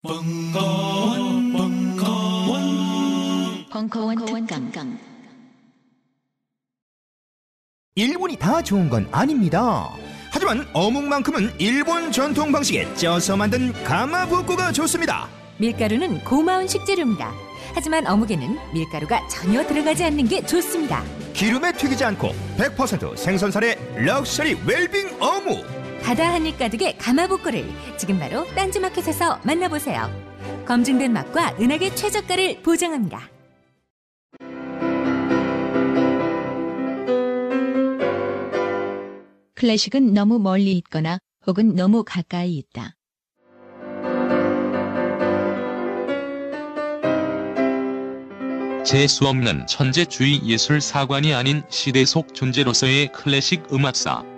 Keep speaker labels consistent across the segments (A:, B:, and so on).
A: 벙커원, 벙커원,
B: 벙커원 특강.
C: 일본이 다 좋은 건 아닙니다. 하지만 어묵만큼은 일본 전통 방식에 쪄서 만든 가마부코가 좋습니다.
D: 밀가루는 고마운 식재료입니다. 하지만 어묵에는 밀가루가 전혀 들어가지 않는 게 좋습니다.
C: 기름에 튀기지 않고 100% 생선살의 럭셔리 웰빙 어묵.
D: 바다 한입 가득의 가마복고를 지금 바로 딴지마켓에서 만나보세요. 검증된 맛과 은하계 최저가를 보장합니다.
B: 클래식은 너무 멀리 있거나 혹은 너무 가까이 있다.
E: 재수 없는 천재주의 예술 사관이 아닌 시대 속 존재로서의 클래식 음악사.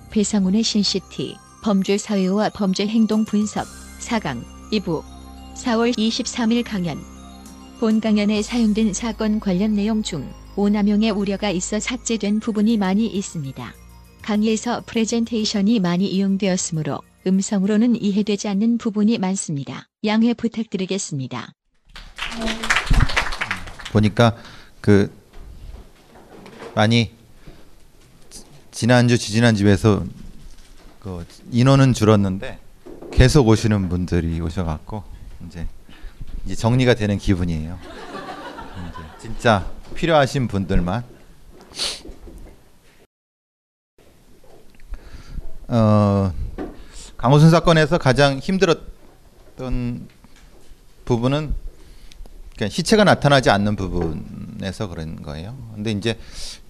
B: 배상훈의 신시티 범죄 사회와 범죄 행동 분석 4강 2부 4월 23일 강연 본 강연에 사용된 사건 관련 내용 중 오남용의 우려가 있어 삭제된 부분이 많이 있습니다. 강의에서 프레젠테이션이 많이 이용되었으므로 음성으로는 이해되지 않는 부분이 많습니다. 양해 부탁드리겠습니다.
F: 보니까 그 많이 지난주 지지난주에서 그 인원은 줄었는데 계속 오시는 분들이 오셔갖고 이제 이제 정리가 되는 기분이에요. 진짜 필요하신 분들만 어 강호순 사건에서 가장 힘들었던 부분은 시체가 나타나지 않는 부분에서 그런 거예요. 근데 이제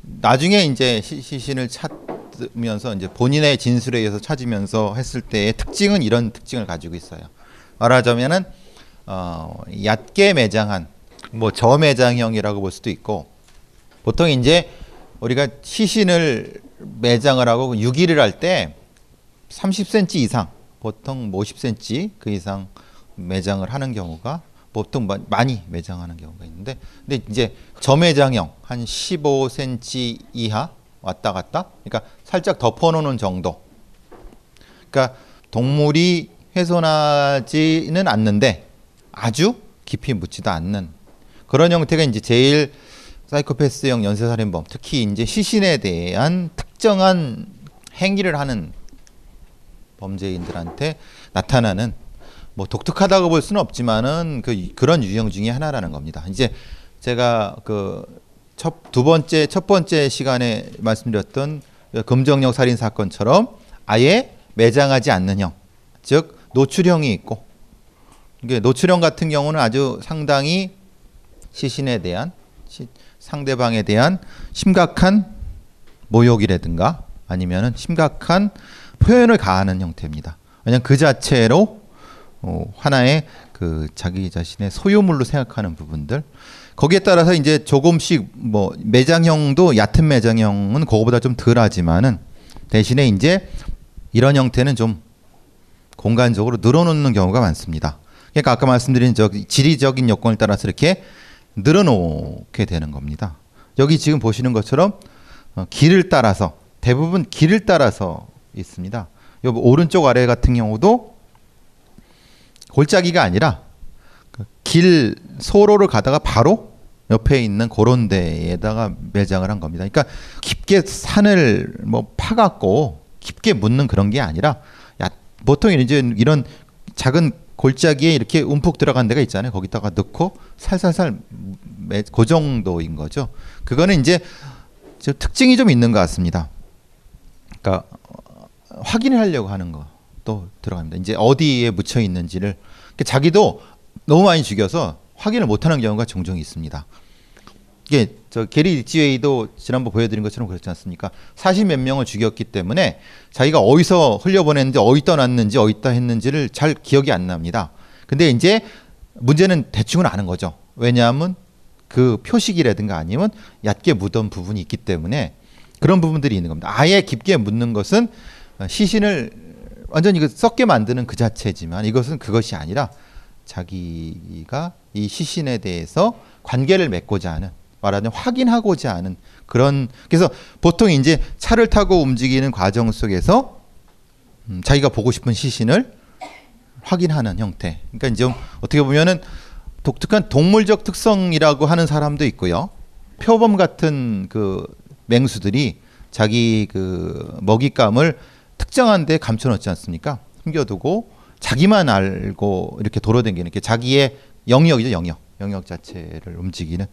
F: 나중에 이제 시, 시신을 찾으면서 이제 본인의 진술에 의해서 찾으면서 했을 때의 특징은 이런 특징을 가지고 있어요. 말하자면은 어, 얕게 매장한 뭐 저매장형이라고 볼 수도 있고 보통 이제 우리가 시신을 매장을 하고 유기를 할 때 30cm 이상 보통 뭐 50cm 그 이상 매장을 하는 경우가 보통 마- 많이 매장하는 경우가 있는데 근데 이제 저매장형 한 15cm 이하 왔다 갔다? 그러니까 살짝 덮어놓는 정도. 그러니까 동물이 훼손하지는 않는데 아주 깊이 묻지도 않는 그런 형태가 이제 제일 사이코패스형 연쇄살인범 특히 이제 시신에 대한 특정한 행위를 하는 범죄인들한테 나타나는 뭐 독특하다고 볼 수는 없지만은 그 그런 유형 중에 하나라는 겁니다. 이제 제가 그 첫 두 번째 첫 번째 시간에 말씀드렸던 그 금정역 살인 사건처럼 아예 매장하지 않는 형, 즉 노출형이 있고 이게 노출형 같은 경우는 아주 상당히 시신에 대한 시- 상대방에 대한 심각한 모욕이라든가 아니면은 심각한 표현을 가하는 형태입니다. 왜냐하면 그 자체로 어, 하나의 그 자기 자신의 소유물로 생각하는 부분들 거기에 따라서 이제 조금씩 뭐 매장형도 얕은 매장형은 그거보다 좀 덜하지만은 대신에 이제 이런 형태는 좀 공간적으로 늘어놓는 경우가 많습니다. 그러니까 아까 말씀드린 저 지리적인 여건을 따라서 이렇게 늘어놓게 되는 겁니다. 여기 지금 보시는 것처럼 어, 길을 따라서 대부분 길을 따라서 있습니다. 요 오른쪽 아래 같은 경우도 골짜기가 아니라 그길 소로를 가다가 바로 옆에 있는 그런 데에다가 매장을 한 겁니다. 그러니까 깊게 산을 뭐 파갖고 깊게 묻는 그런 게 아니라 야, 보통 이제 이런 작은 골짜기에 이렇게 움푹 들어간 데가 있잖아요. 거기다가 넣고 살살살 매- 그 정도인 거죠. 그거는 이제 저 특징이 좀 있는 것 같습니다. 그러니까 어, 확인을 하려고 하는 거 또 들어갑니다. 이제 어디에 묻혀 있는지를 그러니까 자기도 너무 많이 죽여서 확인을 못하는 경우가 종종 있습니다. 이게 저 게리 리치웨이도 지난번 보여드린 것처럼 그렇지 않습니까? 40몇 명을 죽였기 때문에 자기가 어디서 흘려보냈는지 어디 떠났는지 어디 다 했는지를 잘 기억이 안 납니다. 근데 이제 문제는 대충은 아는 거죠. 왜냐하면 그 표식이라든가 아니면 얕게 묻은 부분이 있기 때문에 그런 부분들이 있는 겁니다. 아예 깊게 묻는 것은 시신을 완전히 그 썩게 만드는 그 자체지만 이것은 그것이 아니라 자기가 이 시신에 대해서 관계를 맺고자 하는 말하자면 확인하고자 하는 그런 그래서 보통 이제 차를 타고 움직이는 과정 속에서 음, 자기가 보고 싶은 시신을 확인하는 형태. 그러니까 이제 좀 어떻게 보면은 독특한 동물적 특성이라고 하는 사람도 있고요. 표범 같은 그 맹수들이 자기 그 먹잇감을 특정한 데 감춰놓지 않습니까? 숨겨두고 자기만 알고 이렇게 돌아다니는 게 자기의 영역이죠, 영역. 영역 자체를 움직이는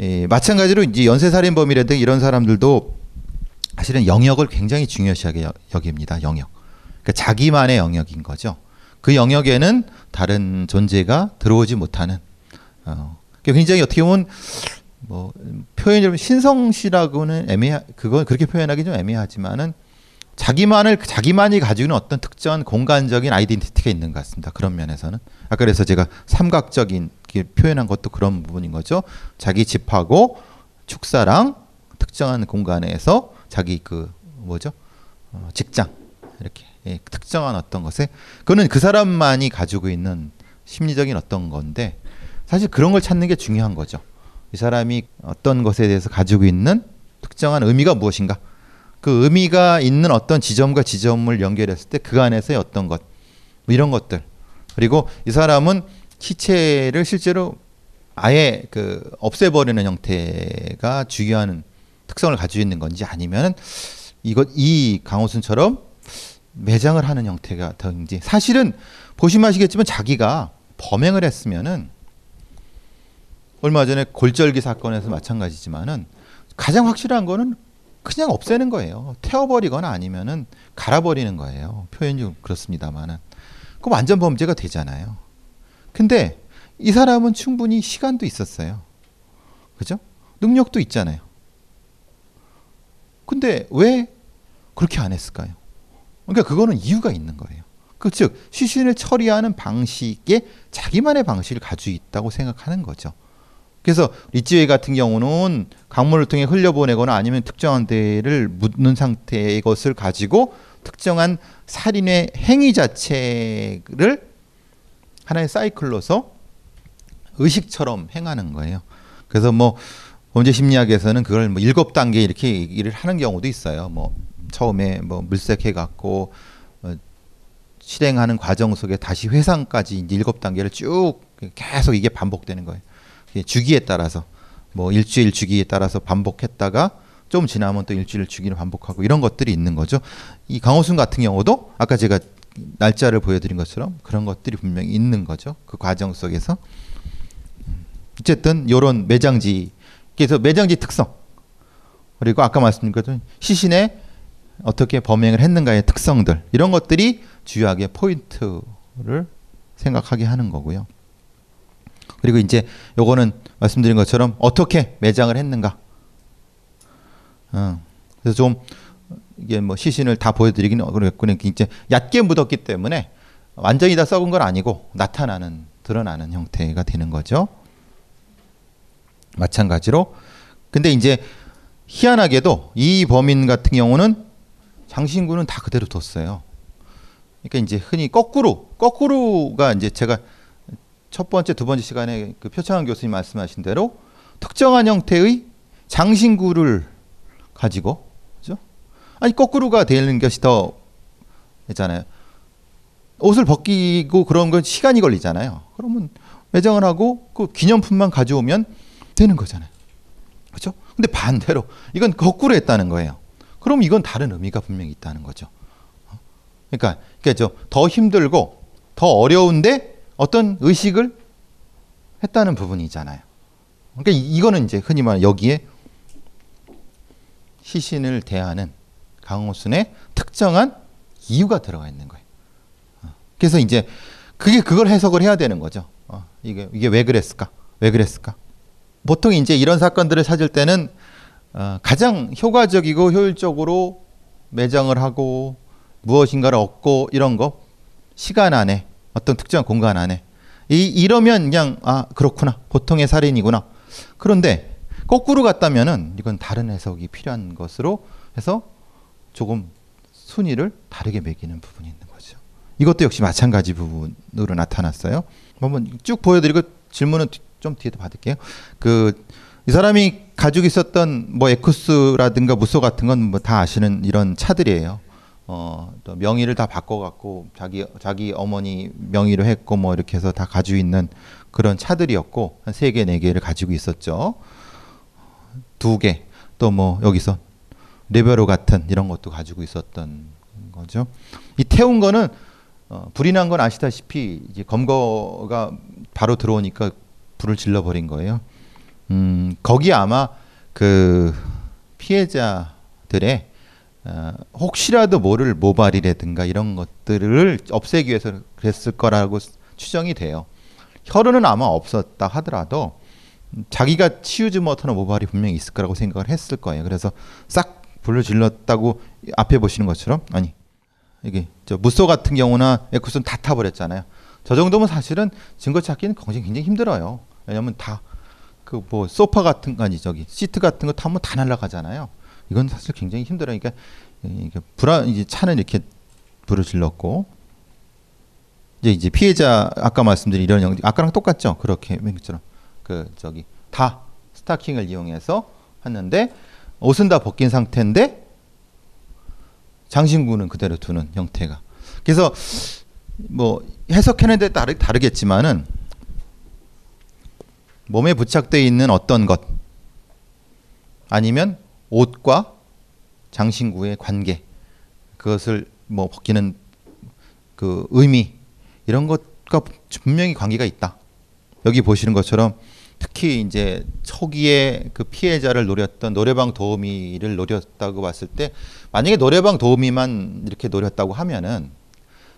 F: 예, 마찬가지로 이제 연쇄살인범이라든가 이런 사람들도 사실은 영역을 굉장히 중요시하게 여- 여깁니다. 영역. 그러니까 자기만의 영역인 거죠. 그 영역에는 다른 존재가 들어오지 못하는. 어, 그러니까 굉장히 어떻게 보면 뭐 표현이 좀 신성시라고는 애매하 그건 그렇게 표현하기 좀 애매하지만은 자기만을 자기만이 가지고 있는 어떤 특정한 공간적인 아이덴티티가 있는 것 같습니다. 그런 면에서는 아까 그래서 제가 삼각적인 게 표현한 것도 그런 부분인 거죠. 자기 집하고 축사랑 특정한 공간에서 자기 그 뭐죠 어, 직장 이렇게 예, 특정한 어떤 것에 그거는 그 사람만이 가지고 있는 심리적인 어떤 건데 사실 그런 걸 찾는 게 중요한 거죠. 이 사람이 어떤 것에 대해서 가지고 있는 특정한 의미가 무엇인가? 그 의미가 있는 어떤 지점과 지점을 연결했을 때 그 안에서의 어떤 것, 뭐 이런 것들. 그리고 이 사람은 시체를 실제로 아예 그 없애버리는 형태가 중요한 특성을 가지고 있는 건지 아니면은 이것 이 강호순처럼 매장을 하는 형태가 더인지 사실은 보시면 아시겠지만 자기가 범행을 했으면은 얼마 전에 골절기 사건에서 마찬가지지만은 가장 확실한 거는 그냥 없애는 거예요. 태워버리거나 아니면은 갈아버리는 거예요. 표현이 좀 그렇습니다만은. 그럼 완전 범죄가 되잖아요. 근데 이 사람은 충분히 시간도 있었어요. 그죠? 능력도 있잖아요. 근데 왜 그렇게 안 했을까요? 그러니까 그거는 이유가 있는 거예요. 그 즉 시신을 처리하는 방식에 자기만의 방식을 가지고 있다고 생각하는 거죠. 그래서 리치웨이 같은 경우는 강물을 통해 흘려보내거나 아니면 특정한 데를 묻는 상태의 것을 가지고 특정한 살인의 행위 자체를 하나의 사이클로서 의식처럼 행하는 거예요. 그래서 뭐 범죄 심리학에서는 그걸 뭐 일곱 단계 이렇게 얘기를 하는 경우도 있어요. 뭐 처음에 뭐 물색해 갖고 어, 실행하는 과정 속에 다시 회상까지 일곱 단계를 쭉 계속 이게 반복되는 거예요. 이게 주기에 따라서 뭐 일주일 주기에 따라서 반복했다가 좀 지나면 또 일주일 주기를 반복하고 이런 것들이 있는 거죠. 이 강호순 같은 경우도 아까 제가 날짜를 보여드린 것처럼 그런 것들이 분명히 있는 거죠. 그 과정 속에서 어쨌든 요런 매장지 그래서 매장지 특성 그리고 아까 말씀드린 시신에 어떻게 범행을 했는가의 특성들 이런 것들이 주요하게 포인트를 생각하게 하는 거고요. 그리고 이제 요거는 말씀드린 것처럼 어떻게 매장을 했는가. 어, 그래서 좀 이게 뭐 시신을 다 보여드리기는 어렵고는 이제 얕게 묻었기 때문에 완전히 다 썩은 건 아니고 나타나는 드러나는 형태가 되는 거죠. 마찬가지로 근데 이제 희한하게도 이 범인 같은 경우는 장신구는 다 그대로 뒀어요. 그러니까 이제 흔히 거꾸로 거꾸로가 이제 제가 첫 번째 두 번째 시간에 그 표창원 교수님 말씀하신 대로 특정한 형태의 장신구를 가지고 그죠? 아니 거꾸로가 되는 것이 더 있잖아요. 옷을 벗기고 그런 건 시간이 걸리잖아요. 그러면 매장을 하고 그 기념품만 가져오면 되는 거잖아요. 그렇죠? 근데 반대로 이건 거꾸로 했다는 거예요. 그럼 이건 다른 의미가 분명히 있다는 거죠. 어? 그러니까 그러니까 저더 힘들고 더 어려운데 어떤 의식을 했다는 부분이잖아요. 그러니까 이- 이거는 이제 흔히 말 여기에 시신을 대하는 강호순의 특정한 이유가 들어가 있는 거예요. 어. 그래서 이제 그게 그걸 해석을 해야 되는 거죠. 어, 이게 이게 왜 그랬을까? 왜 그랬을까? 보통 이제 이런 사건들을 찾을 때는 어, 가장 효과적이고 효율적으로 매장을 하고 무엇인가를 얻고 이런 거 시간 안에 어떤 특정한 공간 안에 이 이러면 그냥 아 그렇구나 보통의 살인이구나 그런데 거꾸로 갔다면은 이건 다른 해석이 필요한 것으로 해서 조금 순위를 다르게 매기는 부분이 있는 거죠. 이것도 역시 마찬가지 부분으로 나타났어요. 한번 쭉 보여드리고 질문은 뒤- 좀 뒤에 받을게요. 그 이 사람이 가지고 있었던 뭐 에쿠스라든가 무소 같은 건 뭐 다 아시는 이런 차들이에요. 어, 또 명의를 다 바꿔갖고 자기 자기 어머니 명의로 했고 뭐 이렇게 해서 다 가지고 있는 그런 차들이었고 한 세 개 네 개를 가지고 있었죠. 두 개 또 뭐 여기서 레베로 같은 이런 것도 가지고 있었던 거죠. 이 태운 거는 어, 불이 난 건 아시다시피 이제 검거가 바로 들어오니까 불을 질러 버린 거예요. 음, 거기 아마 그 피해자들의 어, 혹시라도 모를 모발이라든가 이런 것들을 없애기 위해서 그랬을 거라고 추정이 돼요. 혈흔은 아마 없었다 하더라도 자기가 치우지 못하는 모발이 분명히 있을 거라고 생각을 했을 거예요. 그래서 싹 불을 질렀다고 앞에 보시는 것처럼 아니 이게 저 무소 같은 경우나 에쿠스는 다 타버렸잖아요. 저 정도면 사실은 증거 찾기는 굉장히 굉장히 힘들어요. 왜냐하면 다 그 뭐 소파 같은 거 아니 저기 시트 같은 거 타면 다 날아가잖아요. 이건 사실 굉장히 힘들어요. 그러니까 이게 불안 이제 차는 이렇게 불을 질렀고 이제 이제 피해자 아까 말씀드린 이런 영 아까랑 똑같죠. 그렇게 맨처럼 그 저기 다 스타킹을 이용해서 했는데 옷은 다 벗긴 상태인데 장신구는 그대로 두는 형태가. 그래서 뭐 해석하는 데 따르, 다르겠지만은 몸에 부착되어 있는 어떤 것 아니면 옷과 장신구의 관계 그것을 뭐 벗기는 그 의미 이런 것과 분명히 관계가 있다. 여기 보시는 것처럼 특히 이제 초기에 그 피해자를 노렸던 노래방 도우미를 노렸다고 봤을 때 만약에 노래방 도우미만 이렇게 노렸다고 하면은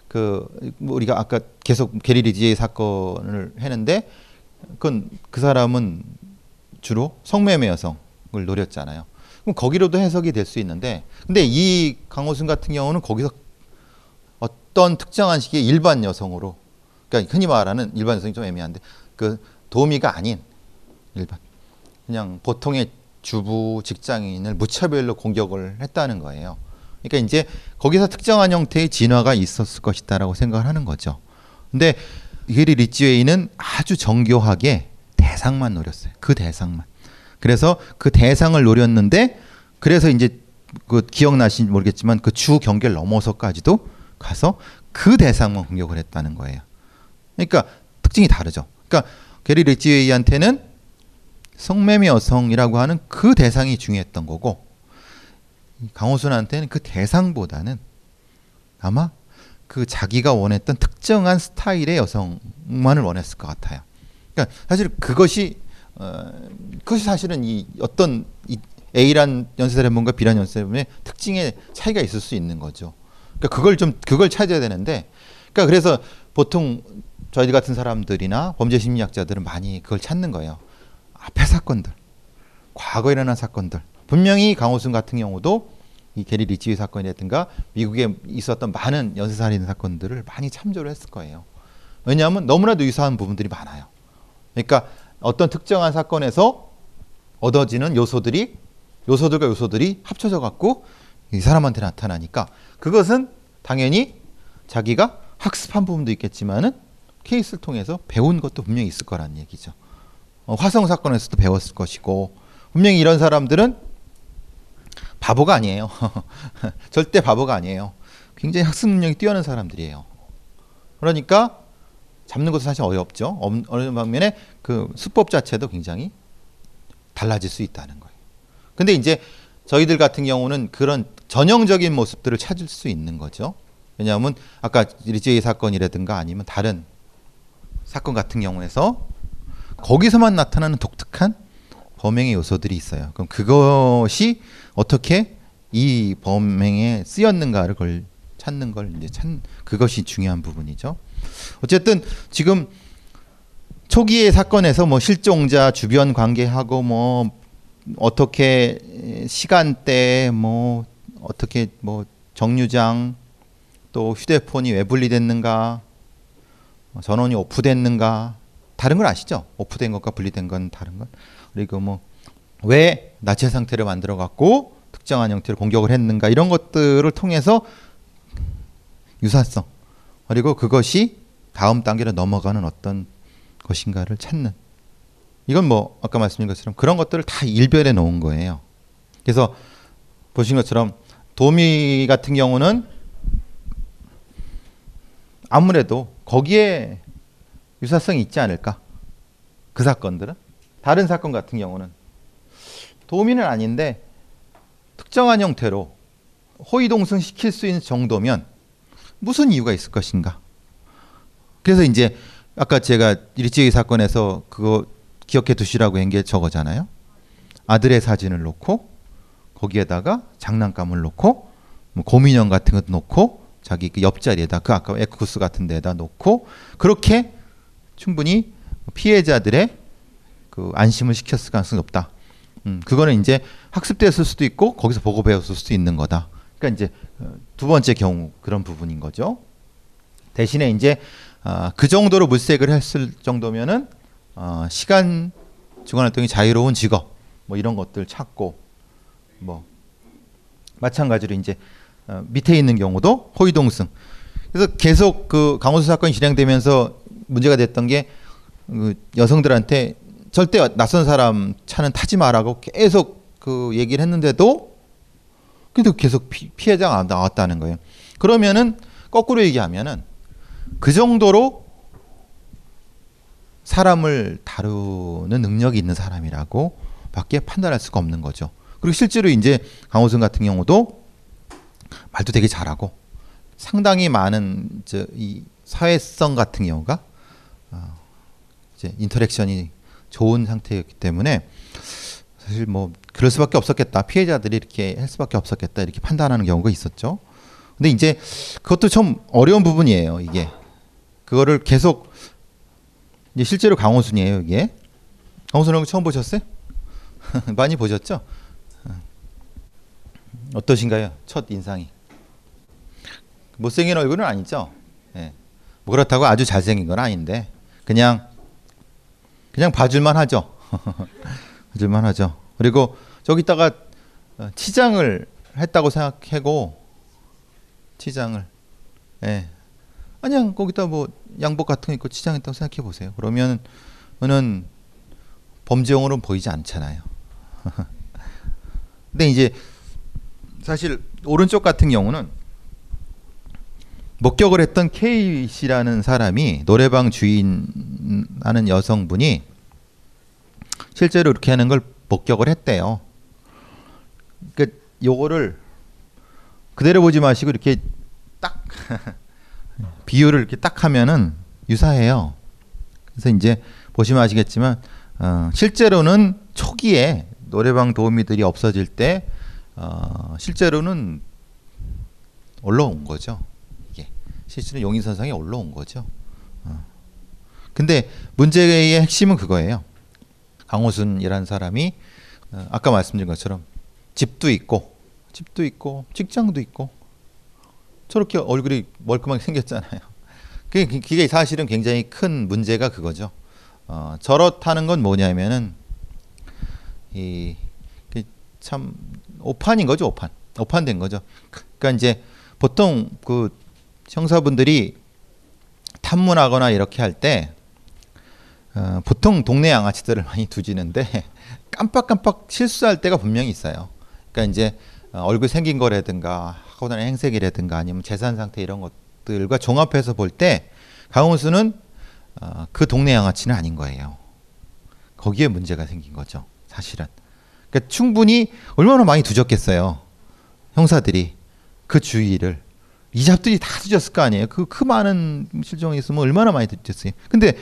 F: 그 우리가 아까 계속 게리 리지의 사건을 했는데 그건 그 사람은 주로 성매매 여성을 노렸잖아요. 그럼 거기로도 해석이 될 수 있는데 근데 이 강호순 같은 경우는 거기서 어떤 특정한 시기에 일반 여성으로 그러니까 흔히 말하는 일반 여성이 좀 애매한데 그 도우미가 아닌 일반 그냥 보통의 주부 직장인을 무차별로 공격을 했다는 거예요. 그러니까 이제 거기서 특정한 형태의 진화가 있었을 것이다라고 생각을 하는 거죠. 근데 게리 리치웨이는 아주 정교하게 대상만 노렸어요. 그 대상만. 그래서 그 대상을 노렸는데 그래서 이제 그 기억나신지 모르겠지만 그 주 경계를 넘어서까지도 가서 그 대상만 공격을 했다는 거예요. 그러니까 특징이 다르죠. 그러니까 게리 리치웨이한테는 성매매 여성이라고 하는 그 대상이 중요했던 거고 강호순한테는 그 대상보다는 아마 그 자기가 원했던 특정한 스타일의 여성만을 원했을 것 같아요. 그러니까 사실 그것이 어, 그것이 사실은 이 어떤 이 A란 연쇄살인범과 B란 연쇄살인범의 특징의 차이가 있을 수 있는 거죠. 그러니까 그걸 좀 그걸 찾아야 되는데, 그러니까 그래서 보통 저희 같은 사람들이나 범죄 심리학자들은 많이 그걸 찾는 거예요. 앞에 사건들, 과거에 일어난 사건들. 분명히 강호순 같은 경우도 이 게리 리치위 사건이라든가 미국에 있었던 많은 연쇄살인 사건들을 많이 참조를 했을 거예요. 왜냐하면 너무나도 유사한 부분들이 많아요. 그러니까 어떤 특정한 사건에서 얻어지는 요소들이 요소들과 요소들이 합쳐져 갖고 이 사람한테 나타나니까 그것은 당연히 자기가 학습한 부분도 있겠지만은 케이스를 통해서 배운 것도 분명히 있을 거란 얘기죠. 어, 화성 사건에서도 배웠을 것이고 분명히 이런 사람들은 바보가 아니에요. 절대 바보가 아니에요. 굉장히 학습 능력이 뛰어난 사람들이에요. 그러니까 잡는 것도 사실 어렵죠. 어느 방면에 그 수법 자체도 굉장히 달라질 수 있다는 거예요. 근데 이제 저희들 같은 경우는 그런 전형적인 모습들을 찾을 수 있는 거죠. 왜냐하면 아까 리제이 사건이라든가 아니면 다른 사건 같은 경우에서 거기서만 나타나는 독특한 범행의 요소들이 있어요. 그럼 그것이 어떻게 이 범행에 쓰였는가를 걸 찾는 걸 이제 찾 그것이 중요한 부분이죠. 어쨌든 지금 초기의 사건에서 뭐 실종자 주변 관계하고 뭐 어떻게 시간대 뭐 어떻게 뭐 정류장 또 휴대폰이 왜 분리됐는가 전원이 오프됐는가 다른 걸 아시죠? 오프된 것과 분리된 건 다른 건 그리고 뭐 왜 나체 상태를 만들어 갖고 특정한 형태로 공격을 했는가 이런 것들을 통해서 유사성 그리고 그것이 다음 단계로 넘어가는 어떤 것인가를 찾는 이건 뭐 아까 말씀드린 것처럼 그런 것들을 다 일별해 놓은 거예요. 그래서 보신 것처럼 도미 같은 경우는 아무래도 거기에 유사성이 있지 않을까? 그 사건들은 다른 사건 같은 경우는 도미는 아닌데 특정한 형태로 호위동승 시킬 수 있는 정도면 무슨 이유가 있을 것인가? 그래서 이제 아까 제가 일제히 사건에서 그거 기억해 두시라고 한 게 저거잖아요. 아들의 사진을 놓고 거기에다가 장난감을 놓고 뭐 곰인형 같은 것도 놓고 자기 그 옆자리에다 그 아까 에크구스 같은 데다 놓고 그렇게 충분히 피해자들의 그 안심을 시켰을 가능성이 높다. 음, 그거는 이제 학습됐을 수도 있고 거기서 보고 배웠을 수도 있는 거다. 그러니까 이제 어, 두 번째 경우 그런 부분인 거죠. 대신에 이제 어, 그 정도로 물색을 했을 정도면은 어, 시간 주간 활동이 자유로운 직업 뭐 이런 것들 찾고 뭐 마찬가지로 이제 어, 밑에 있는 경우도 호위동승. 그래서 계속 그 강호수 사건이 진행되면서 문제가 됐던 게 그 여성들한테 절대 낯선 사람 차는 타지 말라고 계속 그 얘기를 했는데도 그래도 계속 피, 피해자가 나왔다는 거예요. 그러면은 거꾸로 얘기하면은 그 정도로 사람을 다루는 능력이 있는 사람이라고 밖에 판단할 수가 없는 거죠. 그리고 실제로 이제 강호승 같은 경우도 말도 되게 잘하고 상당히 많은 저이 사회성 같은 경우가 어 이제 인터랙션이 좋은 상태였기 때문에 사실 뭐 그럴 수밖에 없었겠다 피해자들이 이렇게 할 수밖에 없었겠다 이렇게 판단하는 경우가 있었죠. 근데 이제 그것도 좀 어려운 부분이에요 이게 그거를 계속 이제 실제로 강호순이에요 이게 강호순 얼굴 처음 보셨어요? 많이 보셨죠? 어떠신가요? 첫 인상이 못생긴 얼굴은 아니죠. 예. 뭐 그렇다고 아주 잘생긴 건 아닌데 그냥 그냥 봐줄만 하죠. 봐줄만 하죠. 그리고 저기다가 어, 치장을 했다고 생각하고 치장을 예. 그냥 거기다 뭐 양복 같은 거 입고 치장했다고 생각해 보세요. 그러면 은 범죄용으로는 보이지 않잖아요. 근데 이제 사실 오른쪽 같은 경우는 목격을 했던 K 씨라는 사람이 노래방 주인 하는 여성분이 실제로 이렇게 하는 걸 목격을 했대요. 그 요거를 그대로 보지 마시고 이렇게 딱 비율을 이렇게 딱 하면은 유사해요. 그래서 이제 보시면 아시겠지만 어, 실제로는 초기에 노래방 도우미들이 없어질 때 어, 실제로는 올라온 거죠. 이게 실제로 용인 선상에 올라온 거죠. 어. 근데 문제의 핵심은 그거예요. 강호순이라는 사람이 어, 아까 말씀드린 것처럼 집도 있고 집도 있고 직장도 있고 저렇게 얼굴이 멀끔하게 생겼잖아요. 그게 사실은 굉장히 큰 문제가 그거죠. 어, 저렇다는 건 뭐냐면은 이 참 오판인 거죠, 오판. 오판된 거죠. 그러니까 이제 보통 그 형사분들이 탐문하거나 이렇게 할 때 어, 보통 동네 양아치들을 많이 두지는데 깜빡깜빡 실수할 때가 분명히 있어요. 그러니까 이제 어, 얼굴 생긴 거라든가 하고 다니는 행색이라든가 아니면 재산 상태 이런 것들과 종합해서 볼 때 강훈수는 어, 그 동네 양아치는 아닌 거예요. 거기에 문제가 생긴 거죠. 사실은. 그러니까 충분히 얼마나 많이 두졌겠어요. 형사들이 그 주의를 이잡들이 다 뒤졌을 거 아니에요. 그 그 많은 실종이 있으면 얼마나 많이 뒤졌어요. 근데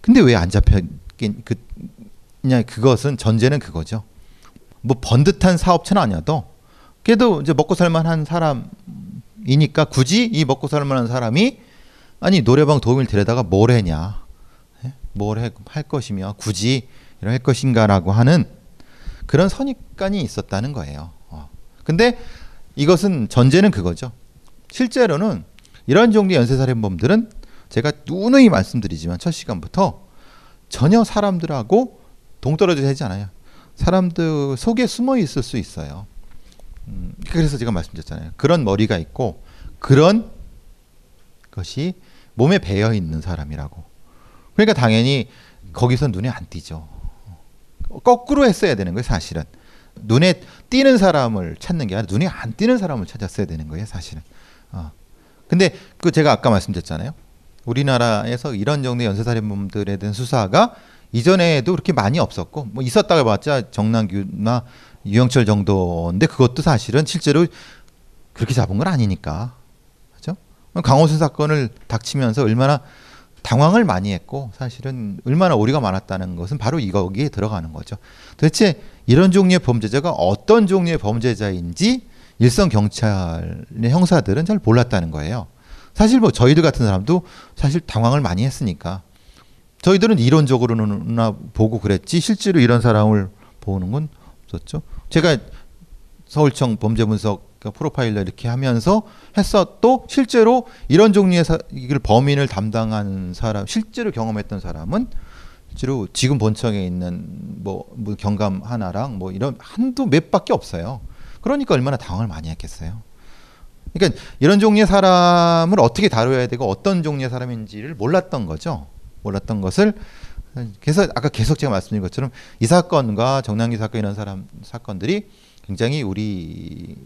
F: 근데 왜 안 잡혔긴 그 그냥 그것은 전제는 그거죠. 뭐 번듯한 사업체는 아니어도 그래도 이제 먹고 살만한 사람이니까 굳이 이 먹고 살만한 사람이 아니 노래방 도움을 데려다가 뭘 했냐, 예? 뭘할 것이며 굳이 이럴 것인가라고 하는 그런 선입관이 있었다는 거예요. 어. 근데 이것은 전제는 그거죠. 실제로는 이런 종류의 연쇄살인범들은 제가 누누이 말씀드리지만 첫 시간부터 전혀 사람들하고 동떨어져 되지 않아요. 사람들 속에 숨어 있을 수 있어요. 음, 그래서 제가 말씀드렸잖아요. 그런 머리가 있고 그런 것이 몸에 배어 있는 사람이라고. 그러니까 당연히 거기서 눈에 안 띄죠. 거꾸로 했어야 되는 거예요, 사실은. 눈에 띄는 사람을 찾는 게 아니라 눈에 안 띄는 사람을 찾았어야 되는 거예요, 사실은. 어. 근데 그 제가 아까 말씀드렸잖아요. 우리나라에서 이런 정도의 연쇄살인범들에 대한 수사가 이전에도 그렇게 많이 없었고 뭐 있었다고 봤자 정남규나 유영철 정도인데 그것도 사실은 실제로 그렇게 잡은 건 아니니까 그죠? 강호순 사건을 닥치면서 얼마나 당황을 많이 했고 사실은 얼마나 오리가 많았다는 것은 바로 이거기에 들어가는 거죠. 도대체 이런 종류의 범죄자가 어떤 종류의 범죄자인지 일선 경찰의 형사들은 잘 몰랐다는 거예요. 사실 뭐 저희들 같은 사람도 사실 당황을 많이 했으니까 저희들은 이론적으로는 보고 그랬지 실제로 이런 사람을 보는 건 없었죠. 제가 서울청 범죄분석 프로파일러 이렇게 하면서 했었도 실제로 이런 종류의 사, 이걸 범인을 담당한 사람 실제로 경험했던 사람은 실제로 지금 본청에 있는 뭐, 뭐 경감 하나랑 뭐 이런 한두 몇 밖에 없어요. 그러니까 얼마나 당황을 많이 했겠어요. 그러니까 이런 종류의 사람을 어떻게 다뤄야 되고 어떤 종류의 사람인지를 몰랐던 거죠. 몰랐던 것을 그래서 아까 계속 제가 말씀드린 것처럼 이 사건과 정남기 사건 이런 사람 사건들이 굉장히 우리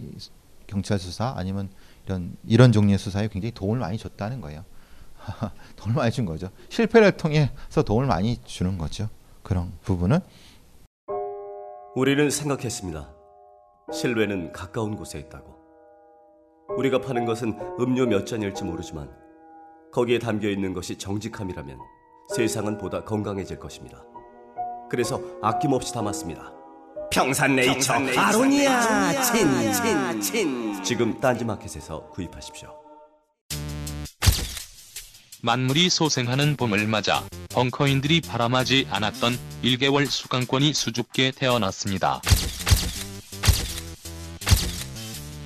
F: 경찰 수사 아니면 이런 이런 종류의 수사에 굉장히 도움을 많이 줬다는 거예요. 도움을 많이 준 거죠. 실패를 통해서 도움을 많이 주는 거죠. 그런 부분은
G: 우리는 생각했습니다. 실외는 가까운 곳에 있다고. 우리가 파는 것은 음료 몇 잔일지 모르지만 거기에 담겨 있는 것이 정직함이라면 세상은 보다 건강해질 것입니다. 그래서 아낌없이 담았습니다.
A: 평산네이처 아로니아 친 친 친
G: 지금 딴지마켓에서 구입하십시오.
E: 만물이 소생하는 봄을 맞아 벙커인들이 바람하지 않았던 1개월 수강권이 수줍게 태어났습니다.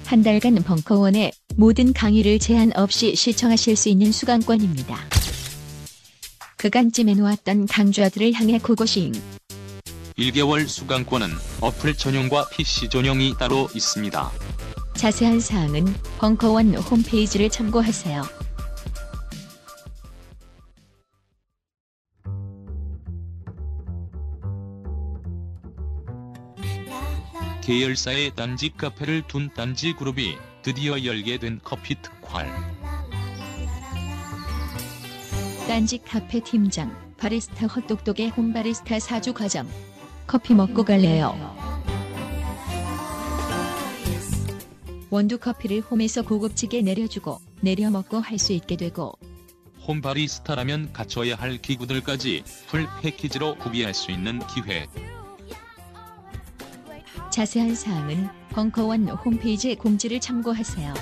B: 한 달간 벙커원의 모든 강의를 제한 없이 시청하실 수 있는 수강권입니다. 그간 찜해놓았던 강좌들을 향해 고고싱.
E: 1개월 수강권은 어플 전용과 PC 전용이 따로 있습니다.
B: 자세한 사항은 벙커원 홈페이지를 참고하세요.
E: 계열사의 딴지 카페를 둔 딴지 그룹이 드디어 열게 된 커피 특활.
B: 딴지 카페 팀장, 바리스타 헛똑똑의 홈바리스타 사주 과정. 커피 먹고 갈래요. 원두 커피를 홈에서 고급지게 내려주고 내려 먹고 할 수 있게 되고
E: 홈바리스타라면 갖춰야 할 기구들까지 풀 패키지로 구비할 수 있는 기회.
B: 자세한 사항은 벙커원 홈페이지 공지를 참고하세요.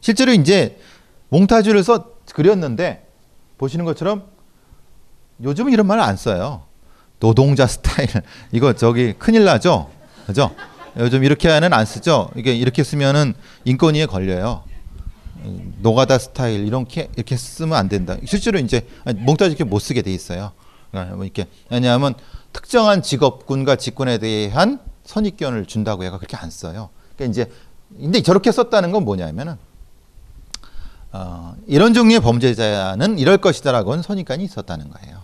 F: 실제로 이제 몽타주를 써 그렸는데 보시는 것처럼 요즘은 이런 말을 안 써요. 노동자 스타일 이거 저기 큰일 나죠, 그죠? 요즘 이렇게 하는 안 쓰죠. 이게 이렇게 쓰면은 인권위에 걸려요. 노가다 스타일 이렇게 이렇게 쓰면 안 된다. 실제로 이제 몽타주 이렇게 못 쓰게 돼 있어요. 그러니까 뭐 이렇게 왜냐하면 특정한 직업군과 직군에 대한 선입견을 준다고 해가 그렇게 안 써요. 그러니까 이제 근데 저렇게 썼다는 건 뭐냐면은 어, 이런 종류의 범죄자는 이럴 것이다라고는 선입관이 있었다는 거예요.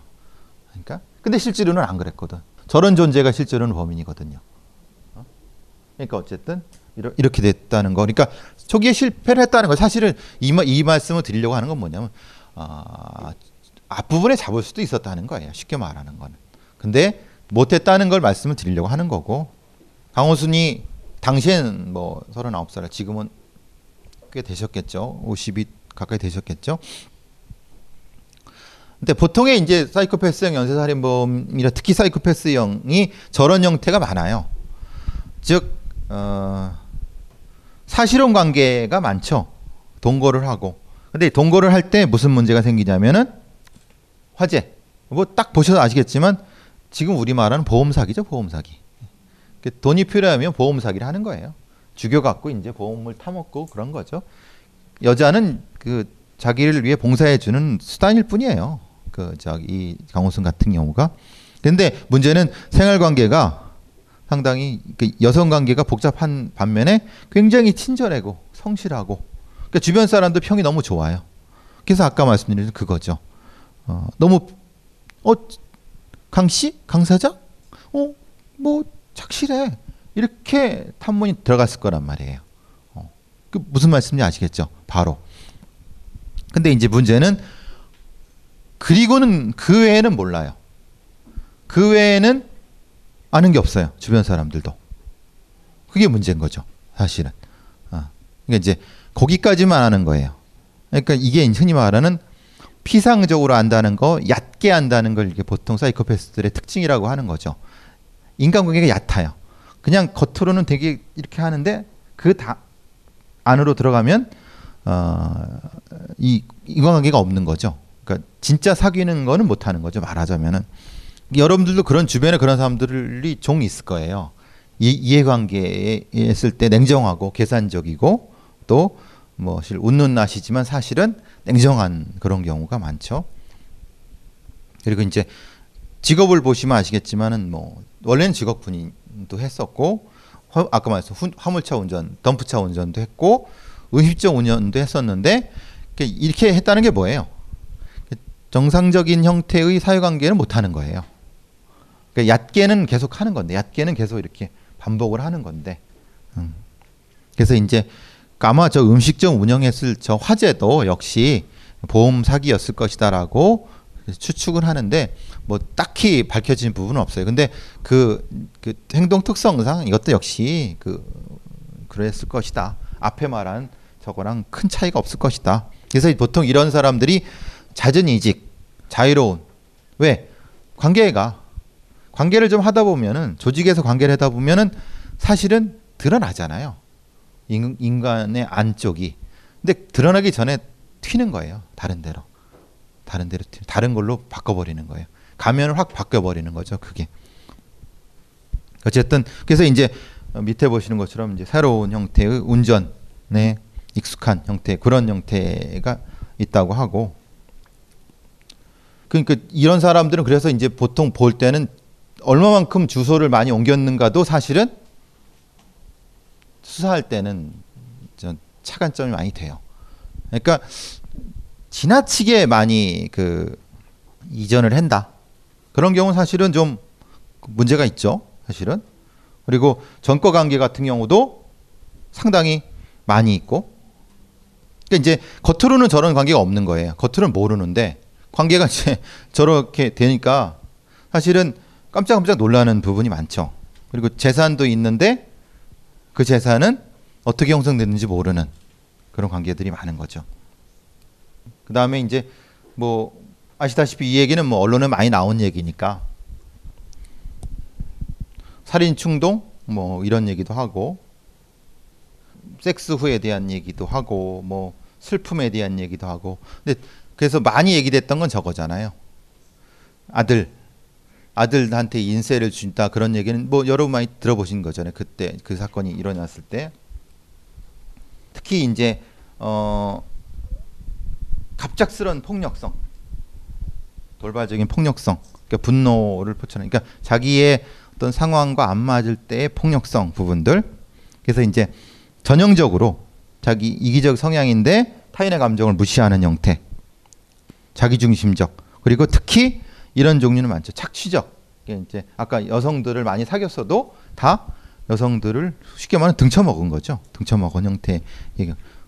F: 그러니까 근데 실제로는 안 그랬거든. 저런 존재가 실제로는 범인이거든요. 어? 그러니까 어쨌든 이렇게 됐다는 거. 그러니까 초기에 실패를 했다는 거. 사실은 이, 이 말씀을 드리려고 하는 건 뭐냐면 어, 앞부분에 잡을 수도 있었다는 거예요. 쉽게 말하는 거는. 근데 못했다는 걸 말씀을 드리려고 하는 거고 강호순이 당시엔 뭐 39살 지금은 꽤 되셨겠죠. 50이 가까이 되셨겠죠. 근데 보통의 이제 사이코패스형 연쇄살인범이라 특히 사이코패스형이 저런 형태가 많아요. 즉 어, 사실혼 관계가 많죠. 동거를 하고. 근데 동거를 할 때 무슨 문제가 생기냐면은 화재. 뭐 딱 보셔도 아시겠지만 지금 우리 말하는 보험 사기죠, 보험 사기. 돈이 필요하면 보험 사기를 하는 거예요. 죽여갖고 이제 보험을 타먹고 그런 거죠. 여자는 그 자기를 위해 봉사해주는 수단일 뿐이에요. 그 저기 강호순 같은 경우가. 근데 문제는 생활 관계가 상당히 그 여성 관계가 복잡한 반면에 굉장히 친절하고 성실하고 그러니까 주변 사람도 평이 너무 좋아요. 그래서 아까 말씀드린 그거죠. 어, 너무 어 강씨 강사장 어뭐 착실해 이렇게 탐문이 들어갔을 거란 말이에요. 어, 그 무슨 말씀인지 아시겠죠? 바로. 근데 이제 문제는 그리고는 그 외에는 몰라요. 그 외에는 아는 게 없어요. 주변 사람들도. 그게 문제인 거죠. 사실은. 어. 그러니까 이제 거기까지만 아는 거예요. 그러니까 이게 흔히 말하는 피상적으로 안다는 거, 얕게 안다는 걸 이게 보통 사이코패스들의 특징이라고 하는 거죠. 인간관계가 얕아요. 그냥 겉으로는 되게 이렇게 하는데 그 다 안으로 들어가면 어, 이 인간관계가 없는 거죠. 그러니까 진짜 사귀는 거는 못 하는 거죠. 말하자면은 여러분들도 그런 주변에 그런 사람들이 종 있을 거예요. 이, 이해관계에 있을 때 냉정하고 계산적이고 또 뭐 웃는 낯이지만 사실은 냉정한 그런 경우가 많죠. 그리고 이제 직업을 보시면 아시겠지만은 뭐 원래는 직업군인도 했었고 아까 말했던 화물차 운전, 덤프차 운전도 했고 의식적 운전도 했었는데 이렇게 했다는 게 뭐예요? 정상적인 형태의 사회관계는 못하는 거예요. 그러니까 얕게는 계속 하는 건데, 얕게는 계속 이렇게 반복을 하는 건데. 음. 그래서 이제 아마 저 음식점 운영했을 저 화재도 역시 보험 사기였을 것이다라고 추측을 하는데 뭐 딱히 밝혀진 부분은 없어요. 근데 그, 그 행동 특성상 이것도 역시 그 그랬을 것이다. 앞에 말한 저거랑 큰 차이가 없을 것이다. 그래서 보통 이런 사람들이 잦은 이직, 자유로운 왜 관계가 관계를 좀 하다 보면은 조직에서 관계를 하다 보면은 사실은 드러나잖아요. 인, 인간의 안쪽이. 근데 드러나기 전에 튀는 거예요. 다른 데로. 다른 데로 튀, 다른 걸로 바꿔버리는 거예요. 가면을 확 바꿔버리는 거죠. 그게. 어쨌든 그래서 이제 밑에 보시는 것처럼 이제 새로운 형태의 운전에 익숙한 형태 그런 형태가 있다고 하고 그러니까 이런 사람들은 그래서 이제 보통 볼 때는 얼마만큼 주소를 많이 옮겼는가도 사실은 수사할 때는 차관점이 많이 돼요. 그러니까 지나치게 많이 그 이전을 한다. 그런 경우는 사실은 좀 문제가 있죠. 사실은. 그리고 전과 관계 같은 경우도 상당히 많이 있고. 그러니까 이제 겉으로는 저런 관계가 없는 거예요. 겉으로는 모르는데 관계가 이제 저렇게 되니까 사실은 깜짝깜짝 놀라는 부분이 많죠. 그리고 재산도 있는데 그 재산은 어떻게 형성됐는지 모르는 그런 관계들이 많은 거죠. 그 다음에 이제 뭐 아시다시피 이 얘기는 뭐 언론에 많이 나온 얘기니까 살인 충동 뭐 이런 얘기도 하고 섹스 후에 대한 얘기도 하고 뭐 슬픔에 대한 얘기도 하고 근데 그래서 많이 얘기됐던 건 저거잖아요. 아들 아들한테 인세를 준다 그런 얘기는 뭐 여러분 많이 들어보신 거잖아요. 그때 그 사건이 일어났을 때 특히 이제 어 갑작스런 폭력성, 돌발적인 폭력성, 그러니까 분노를 표출하는, 그러니까 자기의 어떤 상황과 안 맞을 때의 폭력성 부분들. 그래서 이제 전형적으로 자기 이기적 성향인데 타인의 감정을 무시하는 형태, 자기중심적, 그리고 특히 이런 종류는 많죠. 착취적. 이제 아까 여성들을 많이 사귀었어도 다 여성들을 쉽게 말하면 등쳐먹은 거죠. 등쳐먹은 형태.